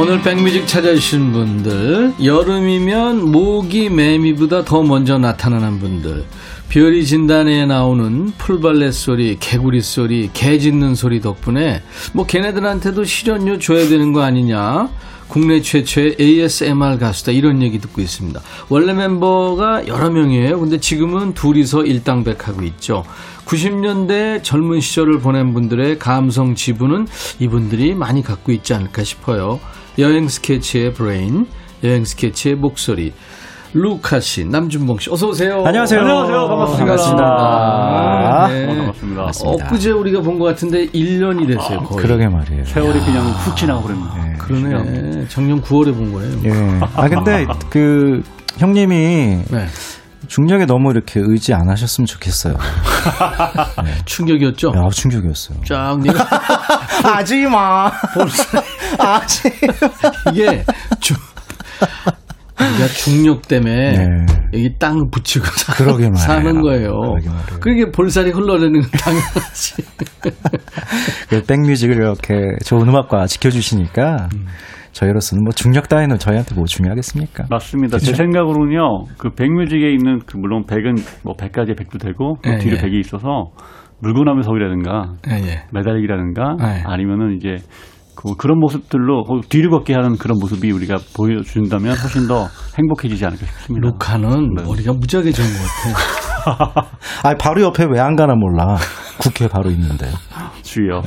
오늘 백뮤직 찾아주신 분들 여름이면 모기 매미보다 더 먼저 나타나는 분들 별이 진단에 나오는 풀벌레 소리 개구리 소리 개 짖는 소리 덕분에 뭐 걔네들한테도 실현료 줘야 되는 거 아니냐? 국내 최초의 ASMR 가수다. 이런 얘기 듣고 있습니다. 원래 멤버가 여러 명이에요. 근데 지금은 둘이서 일당백하고 있죠. 90년대 젊은 시절을 보낸 분들의 감성 지분은 이분들이 많이 갖고 있지 않을까 싶어요 여행 스케치의 브레인, 여행 스케치의 목소리. 루카 씨, 남준봉 씨, 어서 오세요. 안녕하세요. 안녕하세요. 반갑습니다. 반갑습니다. 네. 어, 반갑습니다. 엊그제 우리가 본 것 같은데 1년이 됐어요, 거의. 그러게 말이에요. 세월이 그냥 훅 지나가 버렸네. 네. 그러네. 작년 9월에 본 거예요. 예. 아 근데 그 형님이 네. 중력에 너무 이렇게 의지 안 하셨으면 좋겠어요. 충격이었죠? 야, 충격이었어요. 쫙, 네가 하지 마. 볼살, 하지. 이게, 주, 우리가 중력 때문에 네. 여기 땅 붙이고 사, 그러게. 사는 거예요. 그러게. 그게 볼살이 흘러내는 건 당연하지. 그 백뮤직을 이렇게 좋은 음악과 지켜주시니까 저희로서는 뭐 중력 따위는 저희한테 뭐 중요하겠습니까? 맞습니다. 제 생각으로는요, 그 백뮤직에 있는 그 물론 백은 뭐 백가지의 백도 되고 또 예, 뒤로 예. 백이 있어서 물고 나면 서기라든가 예, 예. 매달리기라든가 예. 아니면은 이제 그 그런 모습들로 그 뒤를 걷게 하는 그런 모습이 우리가 보여준다면 훨씬 더 행복해지지 않을까 싶습니다. 루카는 네. 머리가 무지하게 좋은 것 같아. 아 바로 옆에 왜 안 가나 몰라. 국회 바로 있는데 주여.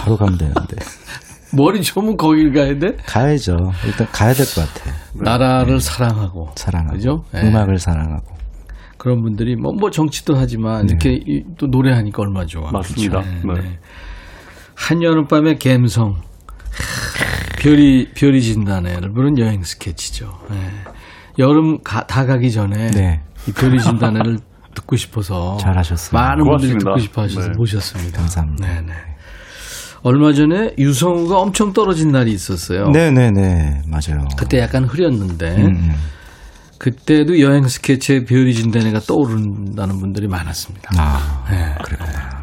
바로 가면 되는데 머리 좋으면 거길 가야 돼? 가야죠. 일단 가야 될 것 같아. 나라를 사랑하고. 사랑하고 그죠? 예. 음악을 사랑하고. 그런 분들이 뭐, 뭐 정치도 하지만 네. 이렇게 이- 또 노래하니까 얼마 좋아. 맞습니다. 그렇죠? 네. 한여름밤의 갬성. 하, 별이, 별이 진다네를 부른 여행 스케치죠. 예. 여름 가- 다 가기 전에 네. 이 별이 진다네를 듣고 싶어서 잘하셨어요. 많은 분들이 고맙습니다. 듣고 싶어 하셔서 네. 모셨습니다. 감사합니다. 네네. 얼마 전에 유성우가 엄청 떨어진 날이 있었어요. 네네네 맞아요. 그때 약간 흐렸는데 음, 음. 그때도 여행 스케치에 별이 진다네가 떠오른다는 분들이 많았습니다. 아 네. 그랬구나.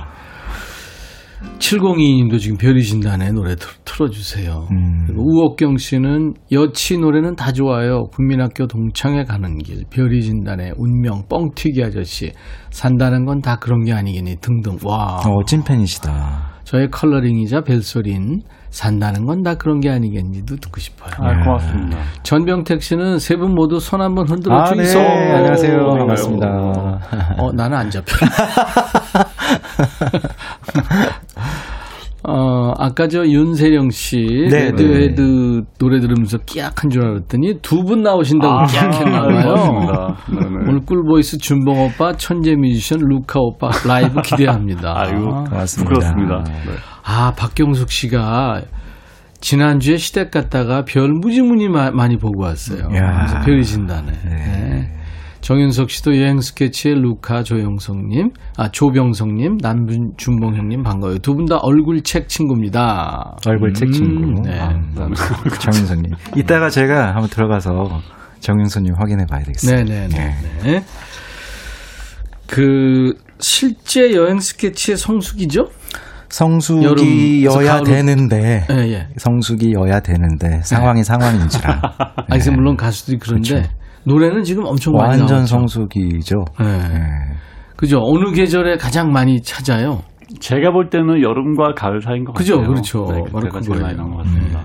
702님도 지금 별이 진다네 노래 틀- 틀어주세요. 음. 그리고 우옥경 씨는 여치 노래는 다 좋아요. 국민학교 동창회 가는 길, 별이 진다네, 운명, 뻥튀기 아저씨, 산다는 건 다 그런 게 아니겠니 등등. 와, 어 찐팬이시다. 저의 컬러링이자 벨소린, 산다는 건 다 그런 게 아니겠니도 듣고 싶어요. 아, 고맙습니다. 전병택 씨는 세 분 모두 손 한번 흔들어 아, 네. 주이소. 안녕하세요. 오, 반갑습니다. 어, 나는 안 잡혀. 어, 아까 저 윤세령 씨 네, 레드헤드 노래 들으면서 끼약한 줄 알았더니 두 분 나오신다고 아, 끼약했나 봐요. 고맙습니다. 네네. 오늘 꿀보이스 준봉 오빠, 천재 뮤지션 루카 오빠 라이브 기대합니다. 아이고, 고맙습니다. 부끄럽습니다. 네. 아, 박경숙 씨가 지난주에 시댁 갔다가 별 무지무지 마- 많이 보고 왔어요. 야. 그래서 별이 진다네. 네. 정윤석 씨도 여행 스케치의 루카 조영석님, 아, 조병석님, 남준 준봉 형님 반가워요. 두 분 다 얼굴 책 친구입니다. 얼굴 책 친구. 네. 아, 정윤선님. 이따가 제가 한번 들어가서 정윤선님 확인해 봐야 되겠어요. 네네 네. 네. 그, 실제 여행 스케치의 성숙이죠? 성숙이여야 되는데 예, 예. 성숙이여야 되는데 상황이 상황인지라 아, 그래서 물론 가수들이 그런데 노래는 지금 엄청 많이 완전 나오죠. 성숙이죠. 네. 예. 그죠? 어느 계절에 가장 많이 찾아요? 제가 볼 때는 여름과 가을 사이인 것 그죠, 같아요. 그렇죠. 네, 바로 제일 많이 그거예요. 나온 것 같습니다.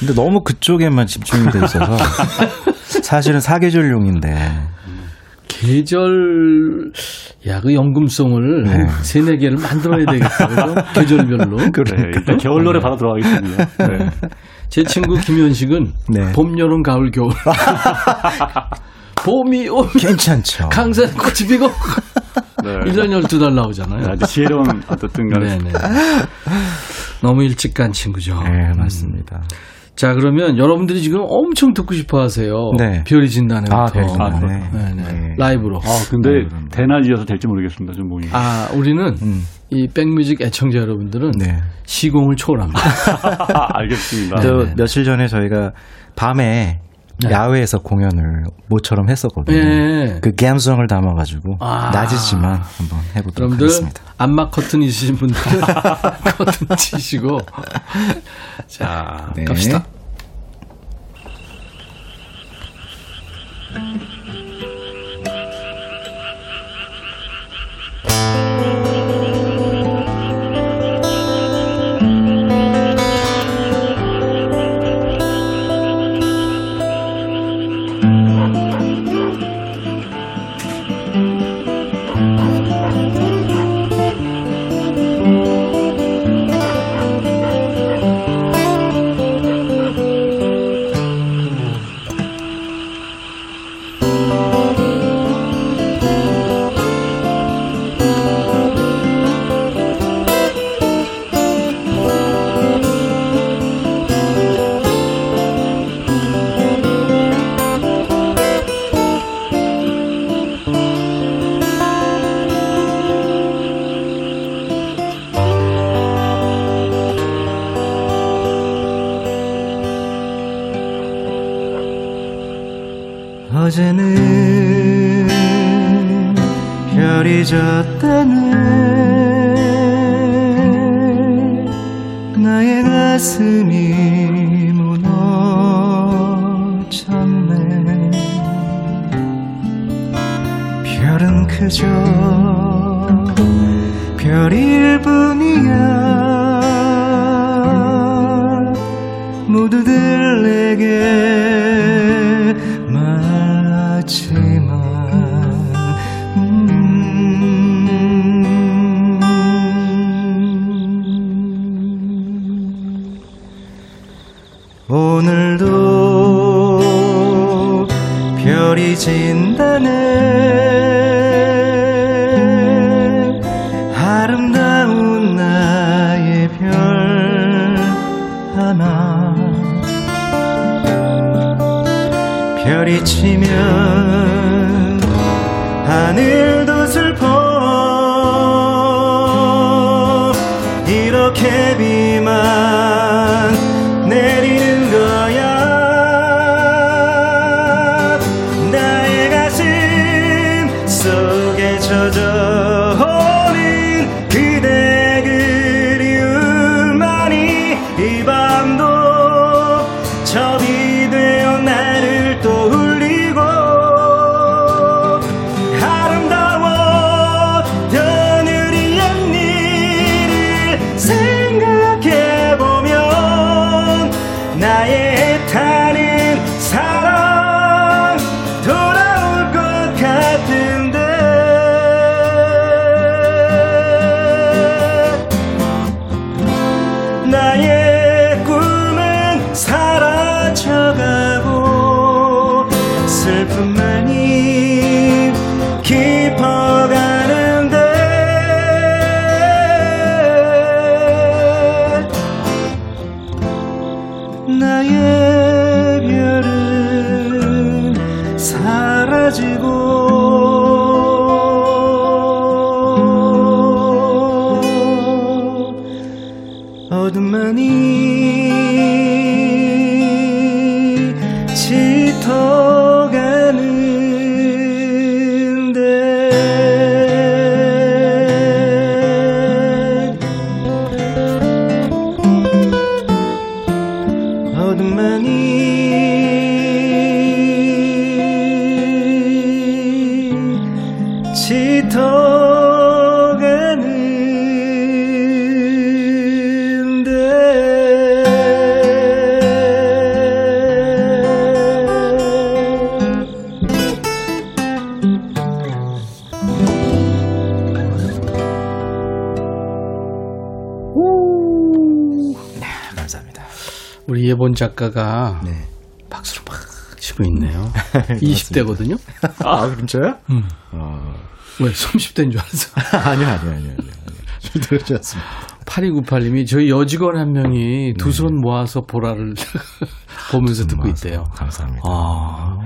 근데 너무 그쪽에만 집중이 돼 있어서 사실은 사계절용인데 계절, 야, 그 연금송을 네. 한 세네 개를 만들어야 되겠어요. 계절별로. 네, 일단 겨울 노래 바로 들어가겠습니다. 네. 제 친구 김현식은 네. 봄, 여름, 가을, 겨울. 봄이 오면 괜찮죠. 강산에 꽃이 피고 네. 1년 12달 나오잖아요. 아주 지혜로운 간에 네네. 너무 일찍 간 친구죠. 네, 맞습니다. 자, 그러면 여러분들이 지금 엄청 듣고 싶어 하세요. 네. 별이 진다는 아, 부터. 별이 진다네. 네, 네. 네. 라이브로. 아, 근데 대낮이어서 될지 모르겠습니다. 좀 몸이. 아, 우리는 음. 이 백뮤직 애청자 여러분들은 네. 시공을 초월합니다. 아, 알겠습니다. 저 네. 며칠 전에 저희가 밤에 네. 야외에서 공연을 모처럼 했었거든요. 네. 그 감성을 담아가지고 아. 낮이지만 한번 해보도록 하겠습니다. 안마 커튼 있으신 분들은 커튼 치시고 자 네. 갑시다. 별이 졌다네. 나의 가슴이 무너졌네. 별은 그저 사라지고 어둠만이 예본 작가가 네. 박수를 막 치고 있네요. 20대거든요. 아, 진짜요? 왜 30대인 줄 알았어. 아니요, 아니요, 아니요. 들지 않습니다. 8298님이 저희 여직원 한 명이 두 손 모아서 보라를 보면서 듣고 있대요. 감사합니다. 아,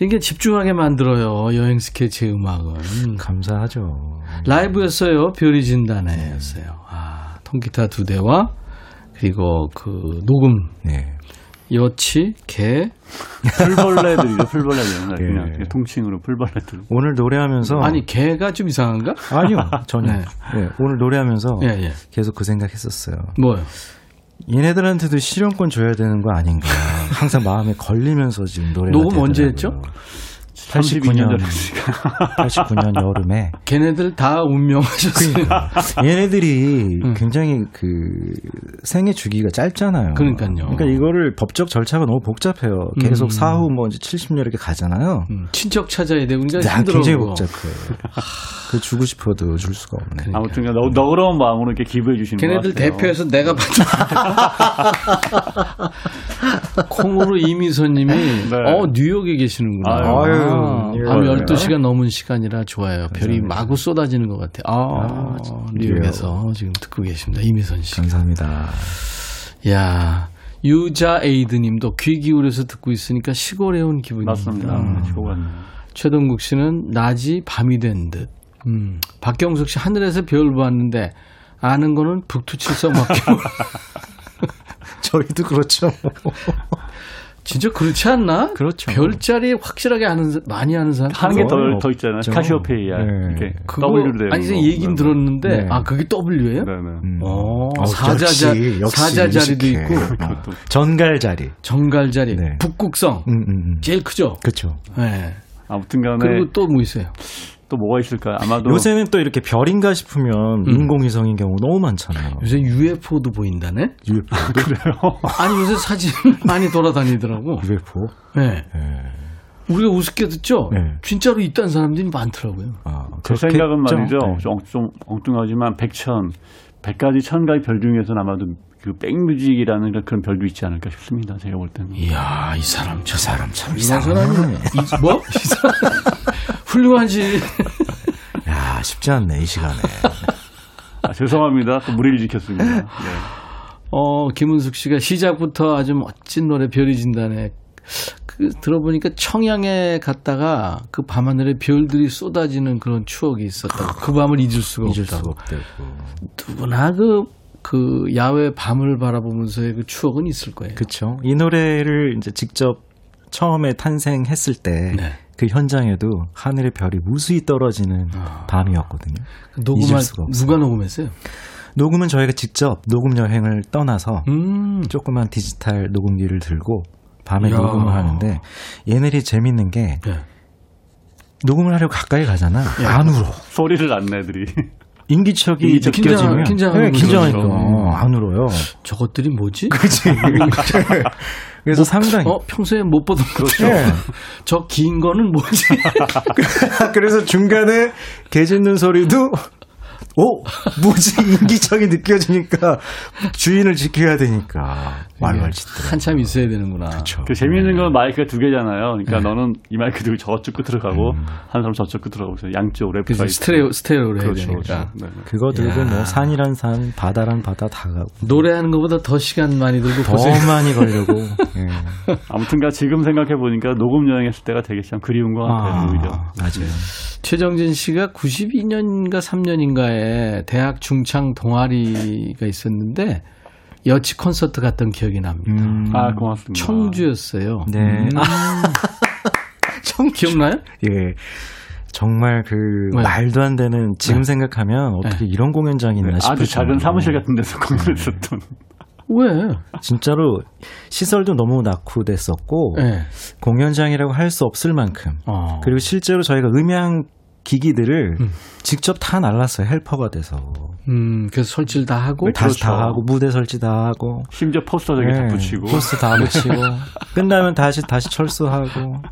이게 집중하게 만들어요. 여행 스케치 음악은. 감사하죠. 라이브였어요. 별이 진다네였어요. 아, 통기타 두 대와 그리고 그 녹음 네. 여치, 개. 풀벌레들이죠, 풀벌레들. 그냥, 예. 그냥 통칭으로 풀벌레들. 오늘 노래하면서 아니 개가 좀 이상한가? 아니요 전혀. 네. 네, 오늘 노래하면서 예, 예. 계속 그 생각했었어요. 뭐요? 얘네들한테도 실용권 줘야 되는 거 아닌가. 항상 마음에 걸리면서 지금 노래가 녹음 언제. 했죠? 32년 89년, 전이니까. 89년 여름에 걔네들 다 운명하셨어요. 얘네들이 음. 굉장히 그 생애 주기가 짧잖아요. 그러니까요. 그러니까 이거를 법적 절차가 너무 복잡해요. 계속 음. 사후 뭐 이제 70년 이렇게 가잖아요. 음, 친척 찾아야 되고 그러니까 야, 힘들어. 굉장히 그거. 복잡해요. 그 주고 싶어도 줄 수가 없네. 그러니까. 아무튼 너, 너그러운 마음으로 이렇게 기부해 주시는 것 걔네들 같아요. 대표해서 내가 받은 콩으로 이미선님이 네. 어 뉴욕에 계시는구나. 아유, 아유, 밤 뉴욕. 12시가 넘은 시간이라 좋아요. 별이 마구 쏟아지는 것 같아요. 아, 뉴욕에서 지금 듣고 계십니다. 이미선 씨. 감사합니다. 야 유자 에이드 님도 귀 기울여서 듣고 있으니까 시골에 온 기분입니다. 맞습니다. 음. 좋았네요. 최동국 씨는 낮이 밤이 된 듯. 음. 박경숙 씨 하늘에서 별 봤는데 아는 거는 북두칠성 밖에 몰라. 저희도 그렇죠. 진짜 그렇지 않나? 그렇죠. 별자리 확실하게 아는 사- 많이 아는 사람 하는 게 그거요. 더 있잖아요. 없죠. 카시오페이아. 네. 이렇게 그거 W로 되는 아니 거. 얘긴 네. 들었는데 네. 아 그게 W예요? 네네. 음. 어, 어, 사자자 사자자리도. 있고 어. 전갈자리. 정갈자리, 네. 북극성 음, 음, 음. 제일 크죠. 그렇죠. 네. 아무튼간에 그리고 또 뭐 있어요? 또 뭐가 있을까? 아마도 요새는 또 이렇게 별인가 싶으면 인공위성인 경우 너무 많잖아요. 요새 UFO도 보인다네? 그래요. 아니 요새 사진 많이 돌아다니더라고. UFO? 네. 우리가 우습게 듣죠? 네. 진짜로 있다는 사람들이 많더라고요. 아, 제? 생각은 말이죠. 네. 좀, 좀 엉뚱하지만 백천, 백가지 천가지 별 중에서는 아마도 그 백뮤직이라는 그런 별도 있지 않을까 싶습니다. 제가 볼 때는. 이야, 이 사람 저 사람 참 이상하네. 사람이네. 이, 뭐? 훌륭하지. 야, 쉽지 않네, 이 시간에. 아, 죄송합니다. 또 무리를 지켰습니다. 네. 어, 김은숙 씨가 시작부터 아주 멋진 노래 별이 진다네. 그그 들어보니까 청양에 갔다가 그 밤하늘에 별들이 쏟아지는 그런 추억이 있었다고. 그 밤을 잊을 수가 잊을 수가 없다고. 누구나 그, 그 야외 밤을 바라보면서의 그 추억은 있을 거예요. 그렇죠. 이 노래를 이제 직접 처음에 탄생했을 때 네. 그 현장에도 하늘의 별이 무수히 떨어지는 밤이었거든요. 잊을 녹음할 수가 없어요. 누가 녹음했어요? 녹음은 저희가 직접 녹음 여행을 떠나서 음. 조그만 디지털 녹음기를 들고 밤에 이야. 녹음을 하는데 얘네들이 재밌는 게 네. 녹음을 하려고 가까이 가잖아. 예. 안 울어. 소리를 안 내들이. 인기척이 인기척. 느껴지면 긴장- 네, 긴장하니까. 어, 안 울어요. 저것들이 뭐지? 그렇지. 그래서 상당히 어, 평소에 못 보던 거죠. 예. 저긴 거는 뭐지? 그래서 중간에 개 짖는 소리도 오 뭐지 인기척이 느껴지니까 주인을 지켜야 되니까 막막 짖더라. 한참 있어야 되는구나. 그렇죠. 그 재미있는 건 마이크가 두 개잖아요. 그러니까 네. 너는 이 마이크 들고 저쪽 끝으로 가고 한 사람 저쪽 끝으로 가고. 양쪽 랩 그래서 스테레오 스테레오로 해야 그렇죠, 되니까. 그렇죠. 네. 그거 들고 야. 뭐 산이란 산, 바다란 바다 다 가고 노래하는 것보다 더 시간 많이 들고 더 고생. 많이 걸렸고. 예. 아무튼가 지금 생각해 보니까 녹음 여행했을 때가 되게 참 그리운 것 같아요. 오히려. 맞아요. 최정진 씨가 92년인가 3년인가에 대학 중창 동아리가 있었는데 여치 콘서트 갔던 기억이 납니다. 음, 아 고맙습니다. 청주였어요. 네. 음. 기억나요? 예. 정말 그 네. 말도 안 되는 지금 생각하면 어떻게 이런 공연장이 있나 네, 싶을 아주 작은. 사무실 같은 데서 공연했었던. 왜? 진짜로 시설도 너무 낙후됐었고 네. 공연장이라고 할 수 없을 만큼 어. 그리고 실제로 저희가 음향 기기들을 음. 직접 다 날랐어요 헬퍼가 돼서 음, 그래서 설치를 다 하고 네, 다시 그렇죠. 다 하고 무대 설치 다 하고 심지어 포스터 저기 다 네, 붙이고. 포스 다 붙이고 끝나면 다시 다시 철수하고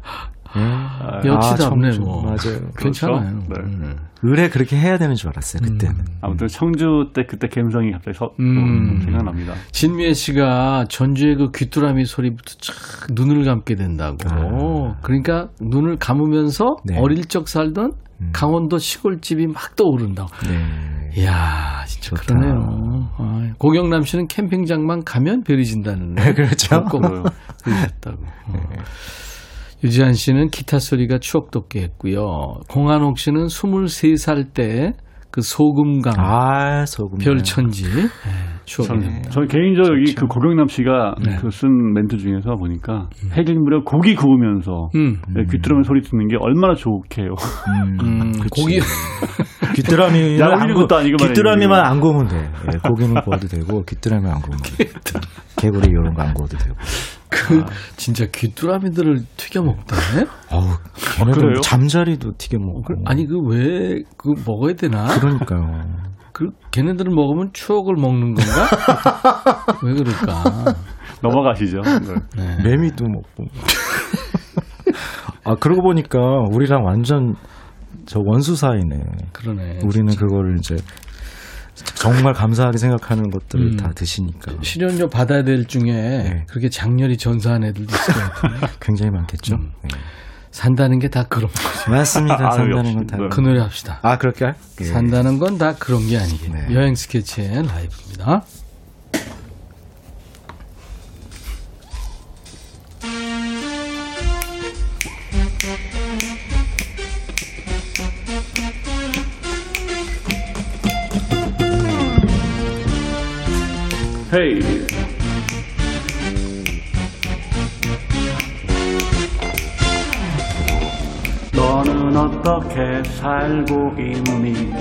예. 아, 여치답네 청주. 뭐. 맞아요 괜찮아요. 네. 음. 의뢰 그렇게 해야 되는 줄 알았어요 그때는 아무튼 청주 때 그때 감성이 갑자기 서, 음. 또 생각납니다. 진미애 씨가 전주의 그 귀뚜라미 소리부터 쫙 눈을 감게 된다고. 그러니까 눈을 감으면서 아. 네. 어릴 적 살던 음. 강원도 시골집이 막 떠오른다고. 네. 이야, 진짜 좋다. 그러네요. 아, 고경남 씨는 캠핑장만 가면 별이 진다는. 네, 그렇죠. 꼭 그러셨다고. 어. 유지한 씨는 기타 소리가 추억 돋게 했고요. 공한옥 씨는 23살 때 그 소금강 아 소금 별천지 네, 추억이 전, 납니다. 저 개인적으로 이그 고경남 씨가 네. 그쓴 멘트 중에서 보니까 해질 무렵 고기 구우면서 음. 네, 귀뚜라미 소리 듣는 게 얼마나 좋게요. 음, 그치. 고기 귀뚜라미는 안 우리는 구- 것도 아니고 귀뚜라미만. 안 구우면 돼. 예, 고기는 구워도 되고 귀뚜라미 안 구우면 돼. 개구리 이런 거 안 구워도 되고. 그 진짜 귀뚜라미들을 튀겨 먹대. 어우, 그래요? 걔네들 잠자리도 튀겨 먹고. 아니 그 왜 그 먹어야 되나? 그러니까요. 그 걔네들을 먹으면 추억을 먹는 건가? 왜 그럴까? 넘어가시죠. 네. 네. 매미도 먹고. 아 그러고 보니까 우리랑 완전 저 원수 사이네. 그러네. 우리는 그거를 이제 정말 감사하게 생각하는 것들을 음. 다 드시니까 실현료 받아야 될 중에 네. 그렇게 장렬히 전사한 애들도 있을 것 같은데 굉장히 많겠죠. 음. 네. 산다는 게 다 그런 거지. 맞습니다. 아, 산다는. 건 다. 네. 그 노래 합시다. 아 그렇게 할? 예. 산다는 건 다 그런 게 아니겠네. 네. 여행 스케치의 라이브입니다. 헤이. 너는 어떻게 살고 있니?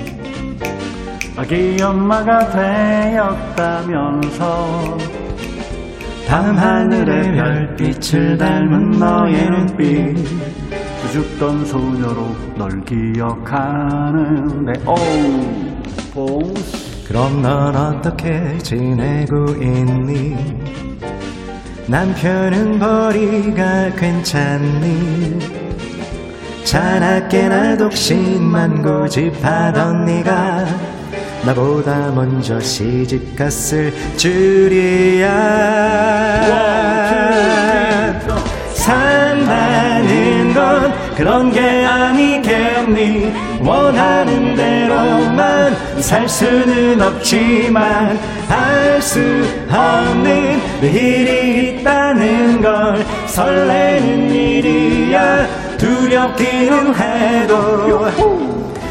아기 엄마가 되었다면서 밤하늘의 별빛을 닮은 너의 눈빛 수줍던 소녀로 널 기억하는데 오우 봉스 그럼 넌 어떻게 지내고 있니? 남편은 벌이가 괜찮니? 자나깨나 독신만 고집하던 네가 나보다 먼저 시집 갔을 줄이야 산다는 건 그런 게 아니겠니 원하는 대로만 살 수는 없지만 알 수 없는 내일이 있다는 걸 설레는 일이야. 두렵기는 해도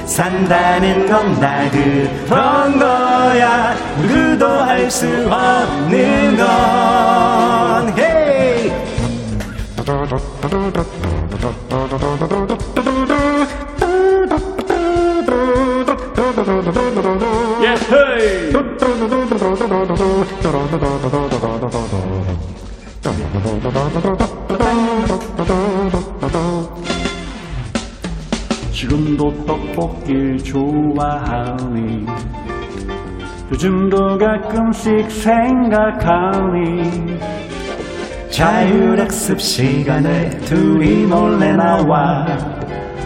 산다는 건 다 그런 거야. 누구도 알 수 없는 건 떡볶이 좋아하니 요즘도 가끔씩 생각하니 자율학습 시간에 둘이 몰래 나와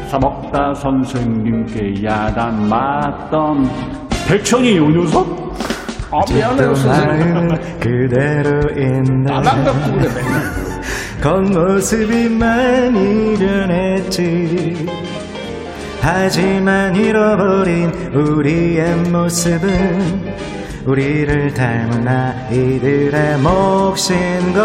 사먹다 선생님께 야단 맞던 백천이 요 녀석? 아 미안해요 선생님. 그대로 있는 나만 갖고 그래 겉모습이 많이 변했지 하지만 잃어버린 우리의 모습은 우리를 닮은 아이들의 몫인 것.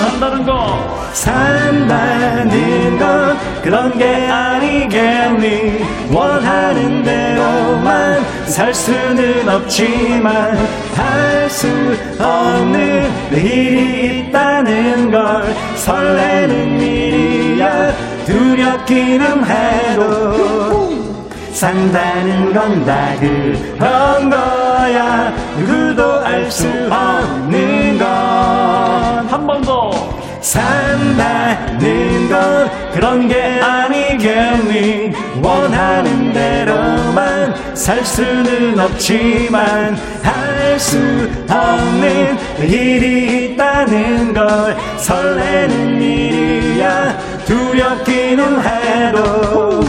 산다는 거 산다는 건 그런 게 아니겠니? 원하는 대로만 살 수는 없지만 할 수 없는 내일이 있다는 걸 설레는 일이야 두렵기는 해도 산다는 건 다 그런 거야. 누구도 알 수 없는 건. 한 번 더. 산다는 건 그런 게 아니겠니? 원하는 대로만 살 수는 없지만 할 수 없는 일이 있다는 걸 설레는 일이야 두렵기는 해도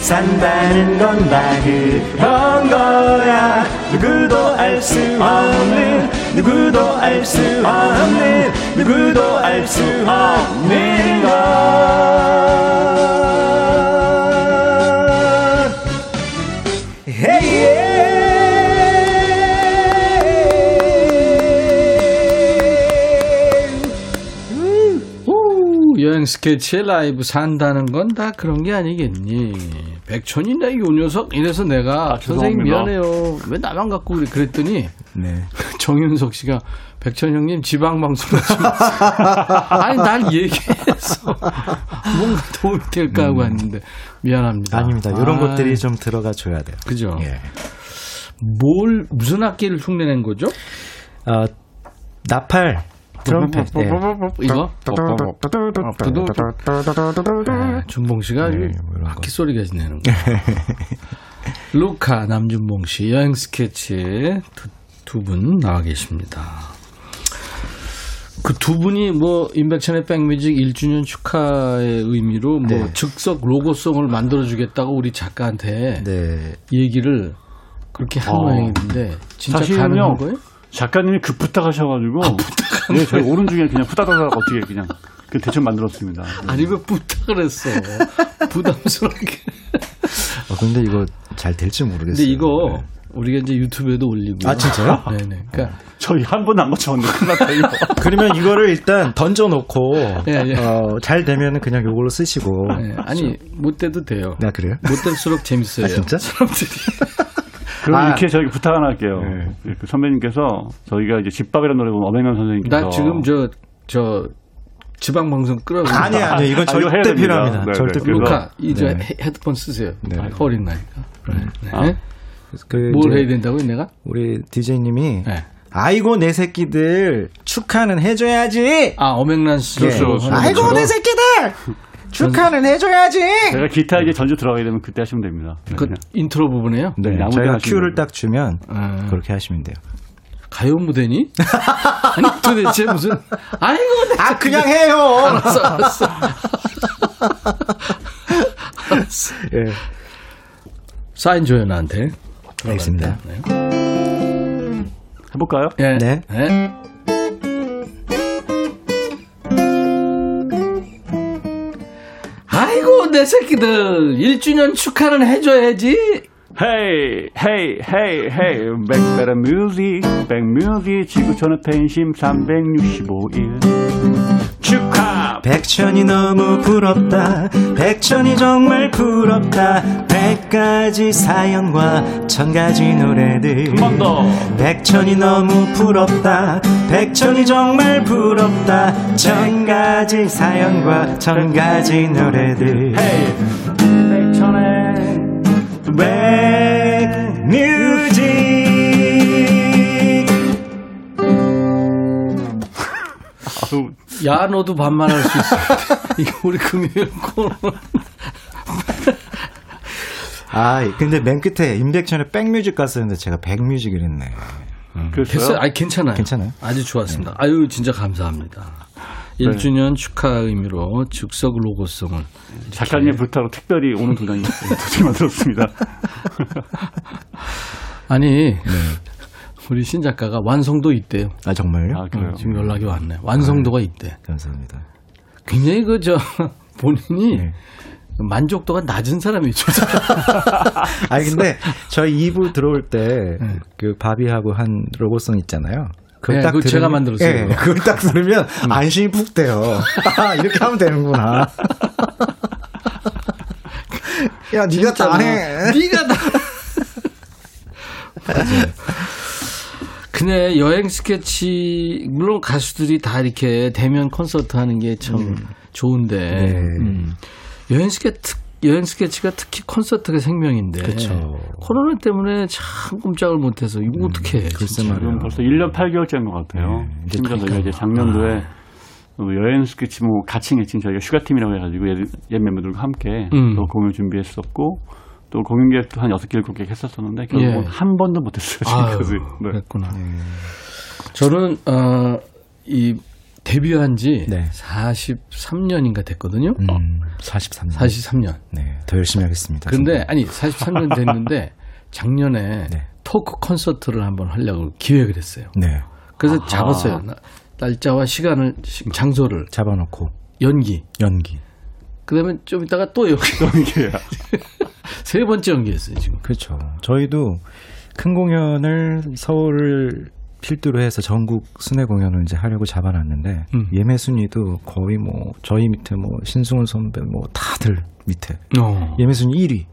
산다는 건 다 그런 거야. 누구도 알 수 없는 누구도 알 수 없는 누구도 알 수 없는 스케치의 라이브 산다는 건 다 그런 게 아니겠니? 백천이나 요 녀석 이래서 내가 아, 선생님. 미안해요. 왜 나만 갖고 그래? 그랬더니 네. 정윤석 씨가 백천 형님 지방 방송 아니 날 얘기해서 뭔가 도움이 될까 하고 했는데 미안합니다. 아닙니다 이런 아, 것들이 좀 들어가 줘야 돼요 그죠. 예. 뭘 무슨 악기를 흉내낸 거죠? 어, 나팔 트럼펫 예. 이거 아, 준봉 씨가 네, 뭐 악기 소리가 내는 거. 루카 남준봉 씨 여행 스케치 두분 나와 계십니다. 그 두 분이 뭐 인백천의 백뮤직 1주년 축하의 의미로 뭐 네. 즉석 로고송을 만들어 주겠다고 우리 작가한테 네. 얘기를 그렇게 한 어. 모양인데 진짜 사실은요. 가능한 거예요? 작가님이 그 부탁하셔가지고 네, 저희 오른 중에 그냥 후다다닥 어떻게 그냥 그 대충 만들었습니다. 아니 왜 부탁을 했어? 부담스럽게. 어, 근데 이거 잘 될지 모르겠어요 근데 이거 네. 우리가 이제 유튜브에도 올리고. 아, 진짜요? 네네. 그러니까 저희 한 번도 안 거쳐봤는데 큰일 났다 이거. 그러면 이거를 일단 던져놓고 예, 예. 어, 잘 되면 그냥 이걸로 쓰시고 네, 아니 못 돼도 돼요. 아 그래요? 못 될수록 재밌어요. 아, 진짜? 사람들이. 그럼 아. 이렇게 저희 부탁 하나 할게요. 네. 그 선배님께서 저희가 이제 집밥이라는 노래 보면 어맹현 선생님께서 나 지금 저 저 지방 방송 끌어. 아니 아니요 이건 아, 이거 해야 절대 됩니다. 필요합니다 네, 절대 네. 필요 루카 이제 네. 헤- 헤드폰 쓰세요. 네. 허리 나니까. 네. 아. 그뭘 이제 해야 된다고요, 내가? 우리 DJ님이 네. 아이고 내 새끼들 축하는 해줘야지 아 어맹란 씨. 예. 아이고 내 새끼들 축하는 해줘야지 제가 기타 이제 전주 들어가게 되면 그때 하시면 됩니다. 네, 그 그냥. 인트로 부분에요? 네, 아무 저희가 큐를. 딱 주면 아, 그렇게 하시면 돼요 가요 무대니? 아니 도대체 무슨? 아이고 내아 그냥 해요 알았어 알았어. 알았어. 예. 사인 줘요 나한테. 알겠습니다 네. 해볼까요? 예. 네. 네. 내내 새끼들 1주년 축하는 해줘야지. hey hey hey hey. 백베라 뮤직 백뮤직. 지구촌의 팬심 365일 축하 백천이 너무 부럽다. 백천이 정말 부럽다. 백가지 사연과 천가지 노래들. 백천이 너무 부럽다. 백천이 정말 부럽다. 천가지 사연과 천가지 노래들. 헤이 백천의 백뮤직 야 너도 반말할 수 있어. 이거 우리 금요일 코너. 아 근데 맨 끝에 임백천의 백뮤직 갔었는데 제가 백뮤직을 했네 그랬어요? 됐어요? 아니 괜찮아요. 괜찮아요? 아주 좋았습니다. 아유 진짜 감사합니다. 1주년 축하 의미로 즉석 로고송을 작가님 부탁으로 특별히 오늘 도장이 도장 만들었습니다. 아니 우리 신 작가가 완성도 있대요. 아 정말요? 아 그래요? 어, 지금 연락이 왔네. 완성도가 있대. 감사합니다 굉장히 그 저 본인이 네. 만족도가 낮은 사람이죠. 아니 근데 저희 2부 들어올 때그 바비하고 한 로고송 있잖아요. 그걸 네, 그거 제가 만들었어요, 예, 그거. 그걸 딱 들으면 안심이 푹 돼요. 아, 이렇게 하면 되는구나. 야, 네가 다 해. 네가 다. 근데 여행 스케치 물론 가수들이 다 이렇게 대면 콘서트 하는 게참 좋은데 네. 음. 여행 스케치 여행 스케치가 특히 콘서트가 생명인데 그쵸. 코로나 때문에 참 꼼짝을 못해서 이거 어떻게 해? 글쎄. 지금 벌써 1년 8개월째인 것 같아요. 네, 이제 심지어 저희가 이제 작년도에 어, 여행 스케치 뭐 가칭 지금 저희가 슈가팀이라고 해가지고 옛, 옛 멤버들과 함께 음. 또 공연 준비했었고 또 공연 계획도 한 6개, 7개 했었었는데 결국은 예. 한 번도 못했어요. 지금까지. 네. 그랬구나. 저는 어, 이 데뷔한 지 네. 43년인가 됐거든요. 음, 43년. 43년. 네, 더 열심히 하겠습니다. 근데 아니 43년 됐는데 작년에 네. 토크 콘서트를 한번 하려고 기획을 했어요. 네, 그래서 잡았어요. 나- 날짜와 시간을 시- 장소를 잡아놓고 연기. 연기. 그다음에 좀 이따가 또 연기. 이게 세 번째 연기했어요 지금. 그렇죠. 저희도 큰 공연을 서울을 필두로 해서 전국 순회 공연을 이제 하려고 잡아놨는데 음. 예매 순위도 거의 뭐 저희 밑에 뭐 신승훈 선배 뭐 다들 밑에 어. 예매 순위 1위.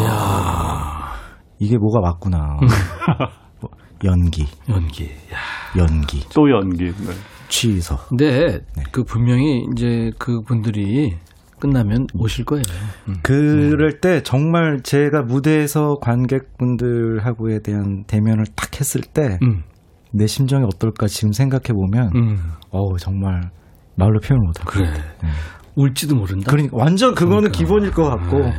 이야 이게 뭐가 맞구나. 뭐 연기, 연기. 야. 연기, 또 연기. 네. 취소. 근데 네. 그 분명히 이제 그 분들이 끝나면 오실 거예요. 음. 그럴 때 정말 제가 무대에서 관객분들하고에 대한 대면을 딱 했을 때내 음. 심정이 어떨까 지금 생각해 보면 음. 어우 정말 말로 표현 못 하고 그래. 울지도 모른다. 그러니까 완전 그거는 기본일 것 같고 네.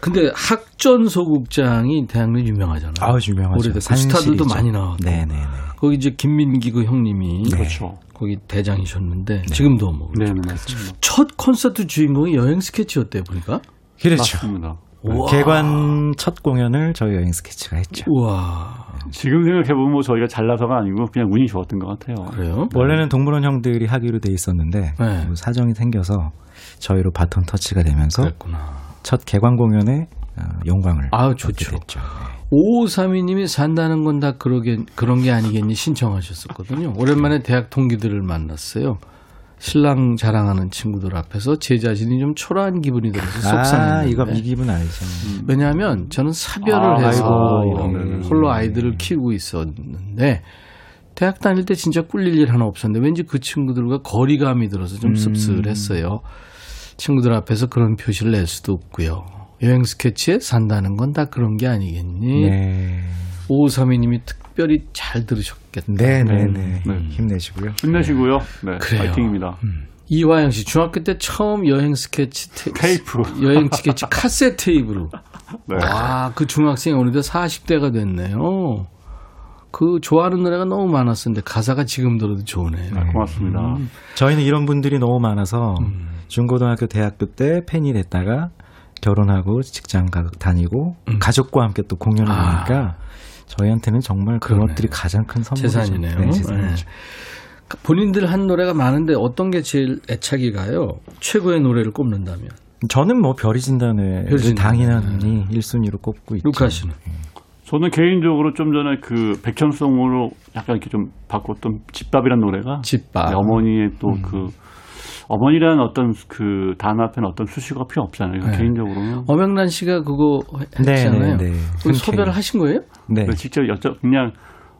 근데 학전 소극장이 대학로 유명하잖아요. 아우 유명하죠. 오래됐고 스타들도 많이 나왔고. 네네네. 거기 이제 김민기 그 형님이 그렇죠. 거기 대장이셨는데 지금도 뭐. 네, 네, 맞습니다. 첫 콘서트 주인공이 여행 스케치였대요, 보니까. 그렇죠. 맞습니다. 우와. 개관 첫 공연을 저희 여행 스케치가 했죠. 우와. 지금 생각해보면 뭐 저희가 잘나서가 아니고 그냥 운이 좋았던 것 같아요. 그래요? 원래는 동물원 형들이 하기로 돼 있었는데 네. 뭐 사정이 생겨서 저희로 바톤 터치가 되면서 그랬구나. 첫 개관 공연에 어, 영광을 얻게 좋죠. 됐죠. 5532님이 산다는 건 다 그러게, 그런 게 아니겠니 신청하셨었거든요. 오랜만에 대학 동기들을 만났어요. 신랑 자랑하는 친구들 앞에서 제 자신이 좀 초라한 기분이 들어서 아 속상했는데 이거 이 기분 알죠. 왜냐하면 저는 사별을 아, 해서 아이고. 홀로 아이들을 키우고 있었는데 대학 다닐 때 진짜 꿀릴 일 하나 없었는데 왠지 그 친구들과 거리감이 들어서 좀 씁쓸했어요. 친구들 앞에서 그런 표시를 낼 수도 없고요. 여행 스케치에 산다는 건 다 그런 게 아니겠니? 네. 5532님이 특별히 잘 들으셨겠다. 네네 네. 네. 힘내시고요. 힘내시고요. 네, 그래요. 파이팅입니다. 이화영 씨 중학교 때 처음 여행 스케치 테, 테이프. 여행 스케치 카세트 테이프로 네. 와, 그 중학생이 어느새 40대가 됐네요. 그 좋아하는 노래가 너무 많았었는데 가사가 지금 들어도 좋으네요. 네, 고맙습니다. 저희는 이런 분들이 너무 많아서 음. 중고등학교, 대학교 때 팬이 됐다가 결혼하고 직장 가, 다니고 음. 가족과 함께 또 공연을 아. 하니까 저희한테는 정말 그러네. 그것들이 가장 큰 선물이죠. 재산이네요. 네, 재산이죠. 본인들 한 노래가 많은데 어떤 게 제일 애착이 가요? 최고의 노래를 꼽는다면. 저는 뭐 별이 진다네 별이. 당연히 1순위로 꼽고 있죠. 루카 씨는. 저는 개인적으로 좀 전에 그 백천송으로 약간 이렇게 좀 바꿨던 집밥이란 노래가 집밥. 네, 어머니의 또그 어머니라는 어떤 그 단어 앞에는 어떤 수식어가 필요 없잖아요. 네. 개인적으로는 엄영란 씨가 그거 네, 했잖아요. 네, 네. 그거 소별을 하신 거예요? 네. 직접 여쭤 그냥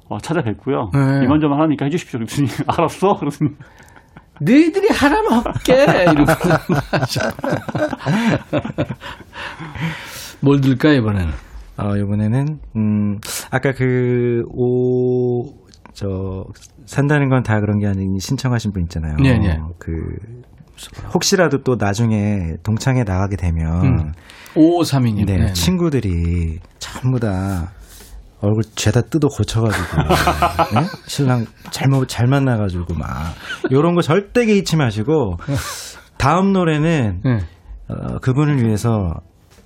어, 찾아뵙고요. 네. 이만저만 하니까 해주십시오. 그랬더니 알았어. 그랬더니 너희들이 하라면 할게 이러고 뭘 들까 이번에는 어, 이번에는, 음, 아까 그, 오, 저, 산다는 건 다 그런 게 아니니 신청하신 분 있잖아요. 네, 네. 그, 혹시라도 또 나중에 동창회 나가게 되면, 음. 5532님 네, 친구들이 전부 다 얼굴 죄다 뜯어 고쳐가지고, 네? 신랑 잘못, 잘 만나가지고 막, 요런 거 절대 개의치 마시고, 다음 노래는, 네. 어, 그분을 위해서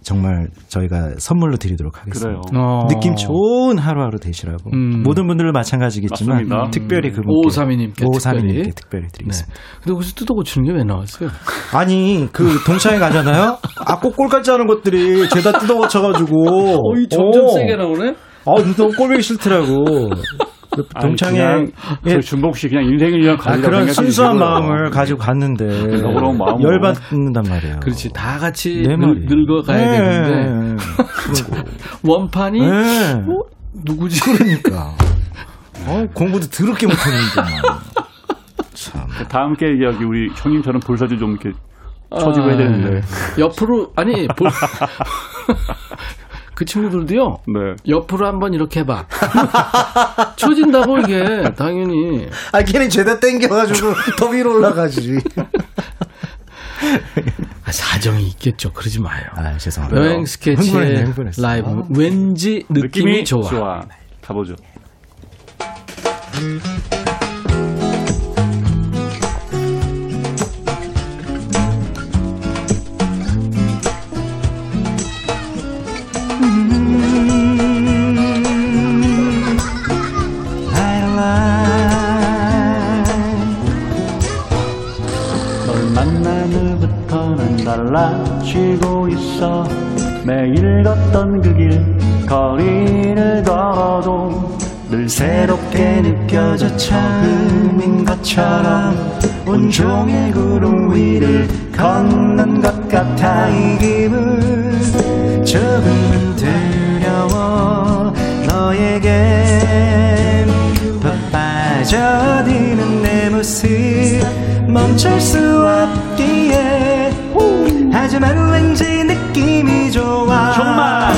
정말 저희가 선물로 드리도록 하겠습니다. 그래요. 어. 느낌 좋은 하루하루 되시라고 음. 모든 분들은 마찬가지겠지만 맞습니다. 특별히 그분께 5532님께 5532님께 특별히. 특별히 네. 드리겠습니다. 근데 거기서 뜯어 고치는 게 왜 나왔어요? 아니 그 동창회 가잖아요. 아꼭 꼴깍지 하는 것들이 죄다 뜯어 고쳐가지고 어이 점점 어. 세게 나오네. 아 너무 꼴보기 싫더라고. 그 동창회 예. 저희 준복 씨 그냥 인생을 위한 아, 가지라고 그런. 순수한 마음을 가지고 갔는데 그런 마음으로. 열받는단 말이에요. 그렇지 다 같이 내 늙. 늙어가야 네. 되는데 원판이 네. 어? 누구지? 그러니까. 어, 공부도 더럽게 못했는데. 참. 다음 게 여기 우리 형님처럼 볼사주 좀 이렇게 쳐주고 해야 되는데. 아, 옆으로 아니 볼, 그 친구들도요. 네. 옆으로 한번 이렇게 해봐. 쳐진다고 이게 당연히. 아, 걔는 죄다 땡겨가지고 더 위로 올라가지. 아, 사정이 있겠죠. 그러지 마요. 아, 죄송합니다. 여행 흥분했어. 라이브 왠지 느낌이, 좋아. 가보죠. 널 달라지고 있어. 매일 걷던 그 길 거리를 걸어도 늘 새롭게 느껴져 처음인 것처럼 온종일 구름 위를 걷는 것 같아 이 기분. 조금은 두려워 너에겐 푹 빠져드는 내 모습 멈출 수 없기에 하지만 왠지 느낌이 좋아. 정말.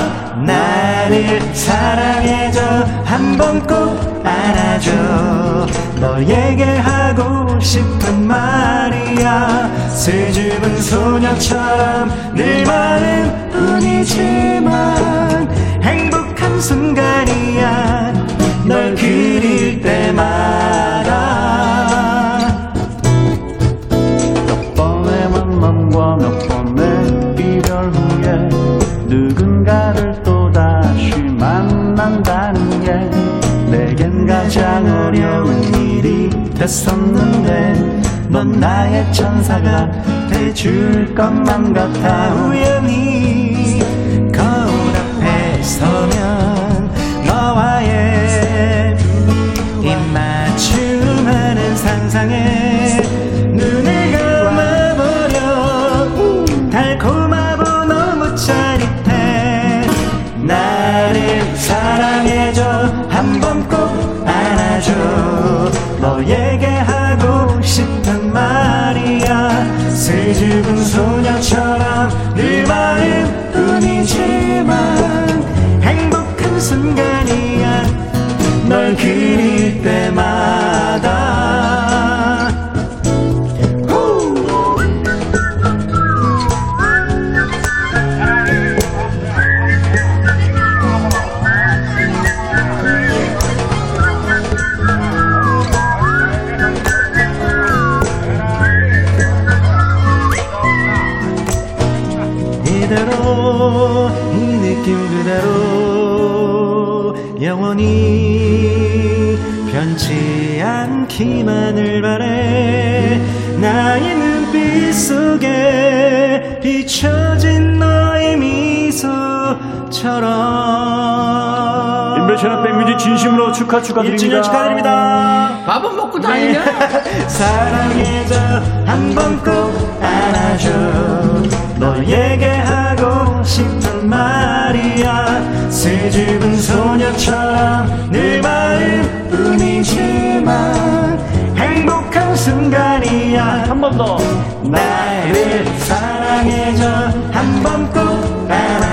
나를 사랑해줘. 한 번 꼭 안아줘. 너에게 하고 싶은 말이야. 수줍은 소녀처럼 늘 많은 뿐이지만 행복한 순간이야. 널 그릴 때마다 넌 나의 천사가 돼줄 것만 같아. 우연히 진심으로 축하 축하드립니다. 1주년 축하드립니다. 밥은 먹고 다니냐? 사랑해줘. 한 번 꼭 안아줘 너에게 하고 싶은 말이야. 수줍은 소녀처럼 늘 마음 뿐이지만 행복한 순간이야. 한 번 더. 나를 사랑해줘. 한 번 꼭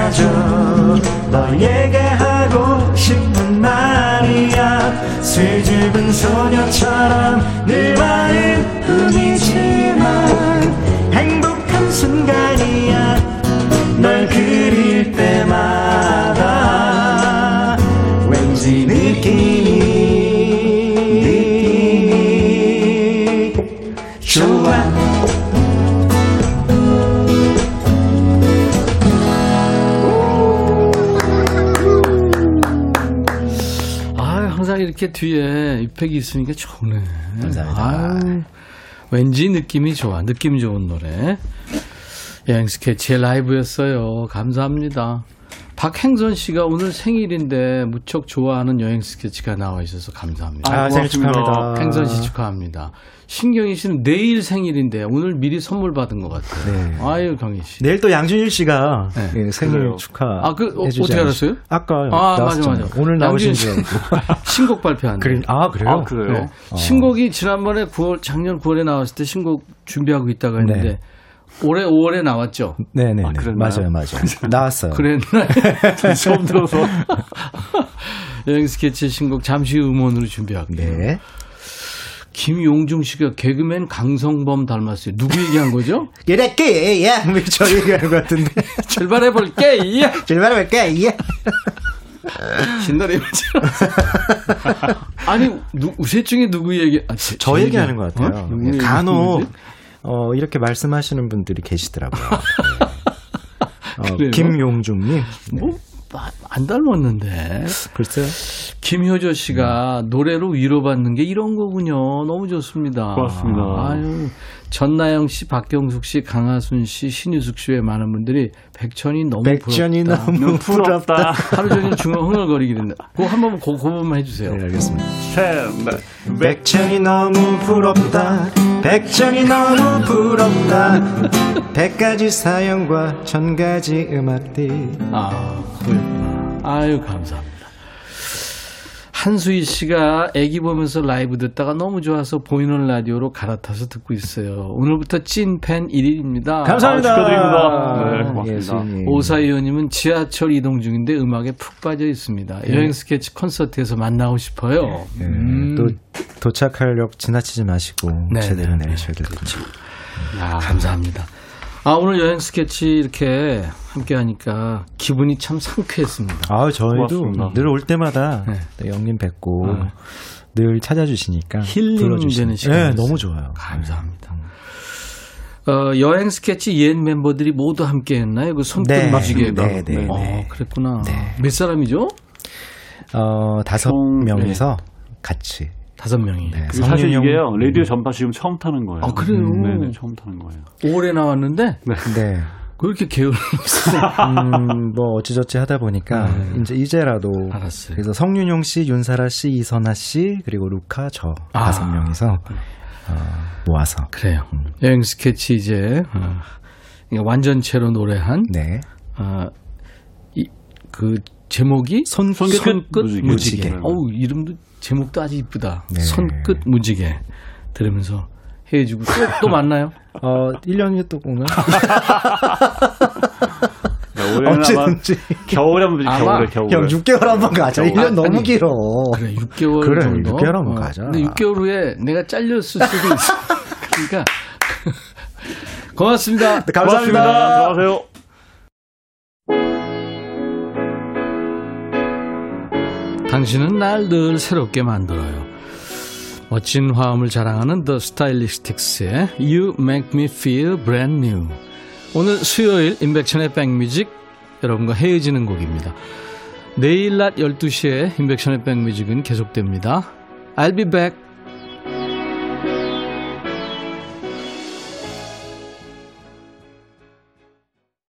안아줘. 너에게 하고 싶은 말이야. 수줍은 소녀처럼 늘 마음 이렇게 뒤에 이펙이 있으니까 좋네. 감사합니다. 아유, 왠지 느낌이 좋아. 느낌 좋은 노래. 여행 스케치의 라이브였어요. 감사합니다. 박행선 씨가 오늘 생일인데 무척 좋아하는 여행 스케치가 나와 있어서 감사합니다. 아, 생일. 축하합니다. 행선 씨 축하합니다. 신경희 씨는 내일 생일인데 오늘 미리 선물 받은 것 같아요. 네. 아유, 경희 씨. 내일 또 양준일 씨가 네. 예, 생일 그래요. 축하. 아, 그, 어, 않으시- 알았어요? 아까 아, 맞아, 나왔잖아요. 맞아. 오늘 나오신 양준일 줄. 신곡 발표한대. 그래, 아, 그래요? 아, 그래요? 네. 신곡이 지난번에 9월, 작년 9월에 나왔을 때 신곡 준비하고 있다가 했는데 네. 올해 5월에 나왔죠. 네네. 아, 그랬나요? 맞아요, 맞아요. 나왔어요. 그랬나? 처음 들어서. 여행 스케치 신곡 잠시 후 음원으로 준비하고. 네. 김용중 씨가 개그맨 강성범 닮았어요. 누구 얘기한 거죠? 이렇게, 예. 저 얘기하는 것 같은데. 출발해볼게! 예! 출발해볼게, 예. 신나리 아니, 누, 셋 중에 누구 얘기, 아, 제, 저제 얘기하는 것 같아요. 어? 얘기- 간혹? 어, 이렇게 말씀하시는 분들이 계시더라고요. 네. 어? 김용중님. 뭐, 아, 안 닮았는데. 글쎄요. 김효조 씨가 노래로 위로받는 게 이런 거군요. 너무 좋습니다. 고맙습니다. 아유, 전나영 씨, 박경숙 씨, 강하순 씨, 신유숙 씨 외 많은 분들이 백천이 너무 백전이 부럽다. 너무 부럽다. 하루 종일 중얼 흥얼거리게 된다. 그거 한 번, 그, 그 부분만 해주세요. 네, 알겠습니다. 셋, 넷. 백천이 너무 부럽다. 백천이 너무 부럽다. 백가지 사연과 천가지 음악들. 아, 그렇구나. 아유, 감사합니다. 한수희 씨가 애기 보면서 라이브 듣다가 너무 좋아서 보이는 라디오로 갈아타서 듣고 있어요. 오늘부터 찐팬 1일입니다. 감사합니다. 아, 축하드립니다. 네, 고맙습니다. 예수님. 오사 의원님은 지하철 이동 중인데 음악에 푹 빠져 있습니다. 여행 스케치 콘서트에서 만나고 싶어요. 네, 음. 또 도착하려고 지나치지 마시고 네, 제대로 네, 내리셔야 될 거죠. 아, 감사합니다. 아, 오늘 여행 스케치 이렇게 함께 하니까 기분이 참 상쾌했습니다. 아, 저희도. 늘 올 때마다 네. 또 영님 뵙고 네. 늘 찾아주시니까 힐링 불러주시니. 되는 시간이었어요. 네, 너무 좋아요. 감사합니다. 어, 여행 스케치 옛 멤버들이 모두 함께 했나요? 그 손끝 네, 무지개가. 네, 네, 어, 네. 그랬구나. 몇 사람이죠? 어, 다섯 총, 명이서 같이. 다섯 명이. 네. 사실 이게요, 라디오 전파 지금 처음 타는 거예요. 아, 그래요? 네네, 처음 타는 거예요. 올해 나왔는데 네. 그렇게 게으름 없어요. 음, 뭐 어찌저찌 하다 보니까 이제 이제라도 네. 알았어요. 그래서 성윤용 씨, 윤사라 씨, 이선아 씨 그리고 루카 저 아. 다섯 명이서 어, 모아서 그래요. 여행 스케치 이제 어, 이게 완전체로 노래한 네. 어, 이, 그 제목이 손끝 손끝. 무지개. 무지개. 어우 이름도 제목도 아주 이쁘다. 네. 손끝 무지개 들으면서 헤어지고 또, 또 만나요? 어, 1년에 또 오늘 네, 올해는 아마 언제든지 겨울에 한번 겨울에, 겨울에. 형 6개월 한 번 가자. 1년 너무 아니, 길어. 그래 6개월 그래, 정도. 6개월 한번 가자. 근데 6개월 후에 내가 잘렸을 수도 있어. 그러니까 고맙습니다. 네, 고맙습니다. 감사합니다. 들어가세요. 당신은 날 늘 새롭게 만들어요. 멋진 화음을 자랑하는 The Stylistics의 You Make Me Feel Brand New. 오늘 수요일 인백션의 백뮤직 여러분과 헤어지는 곡입니다. 내일 낮 12시에 인백션의 백뮤직은 계속됩니다. I'll be back.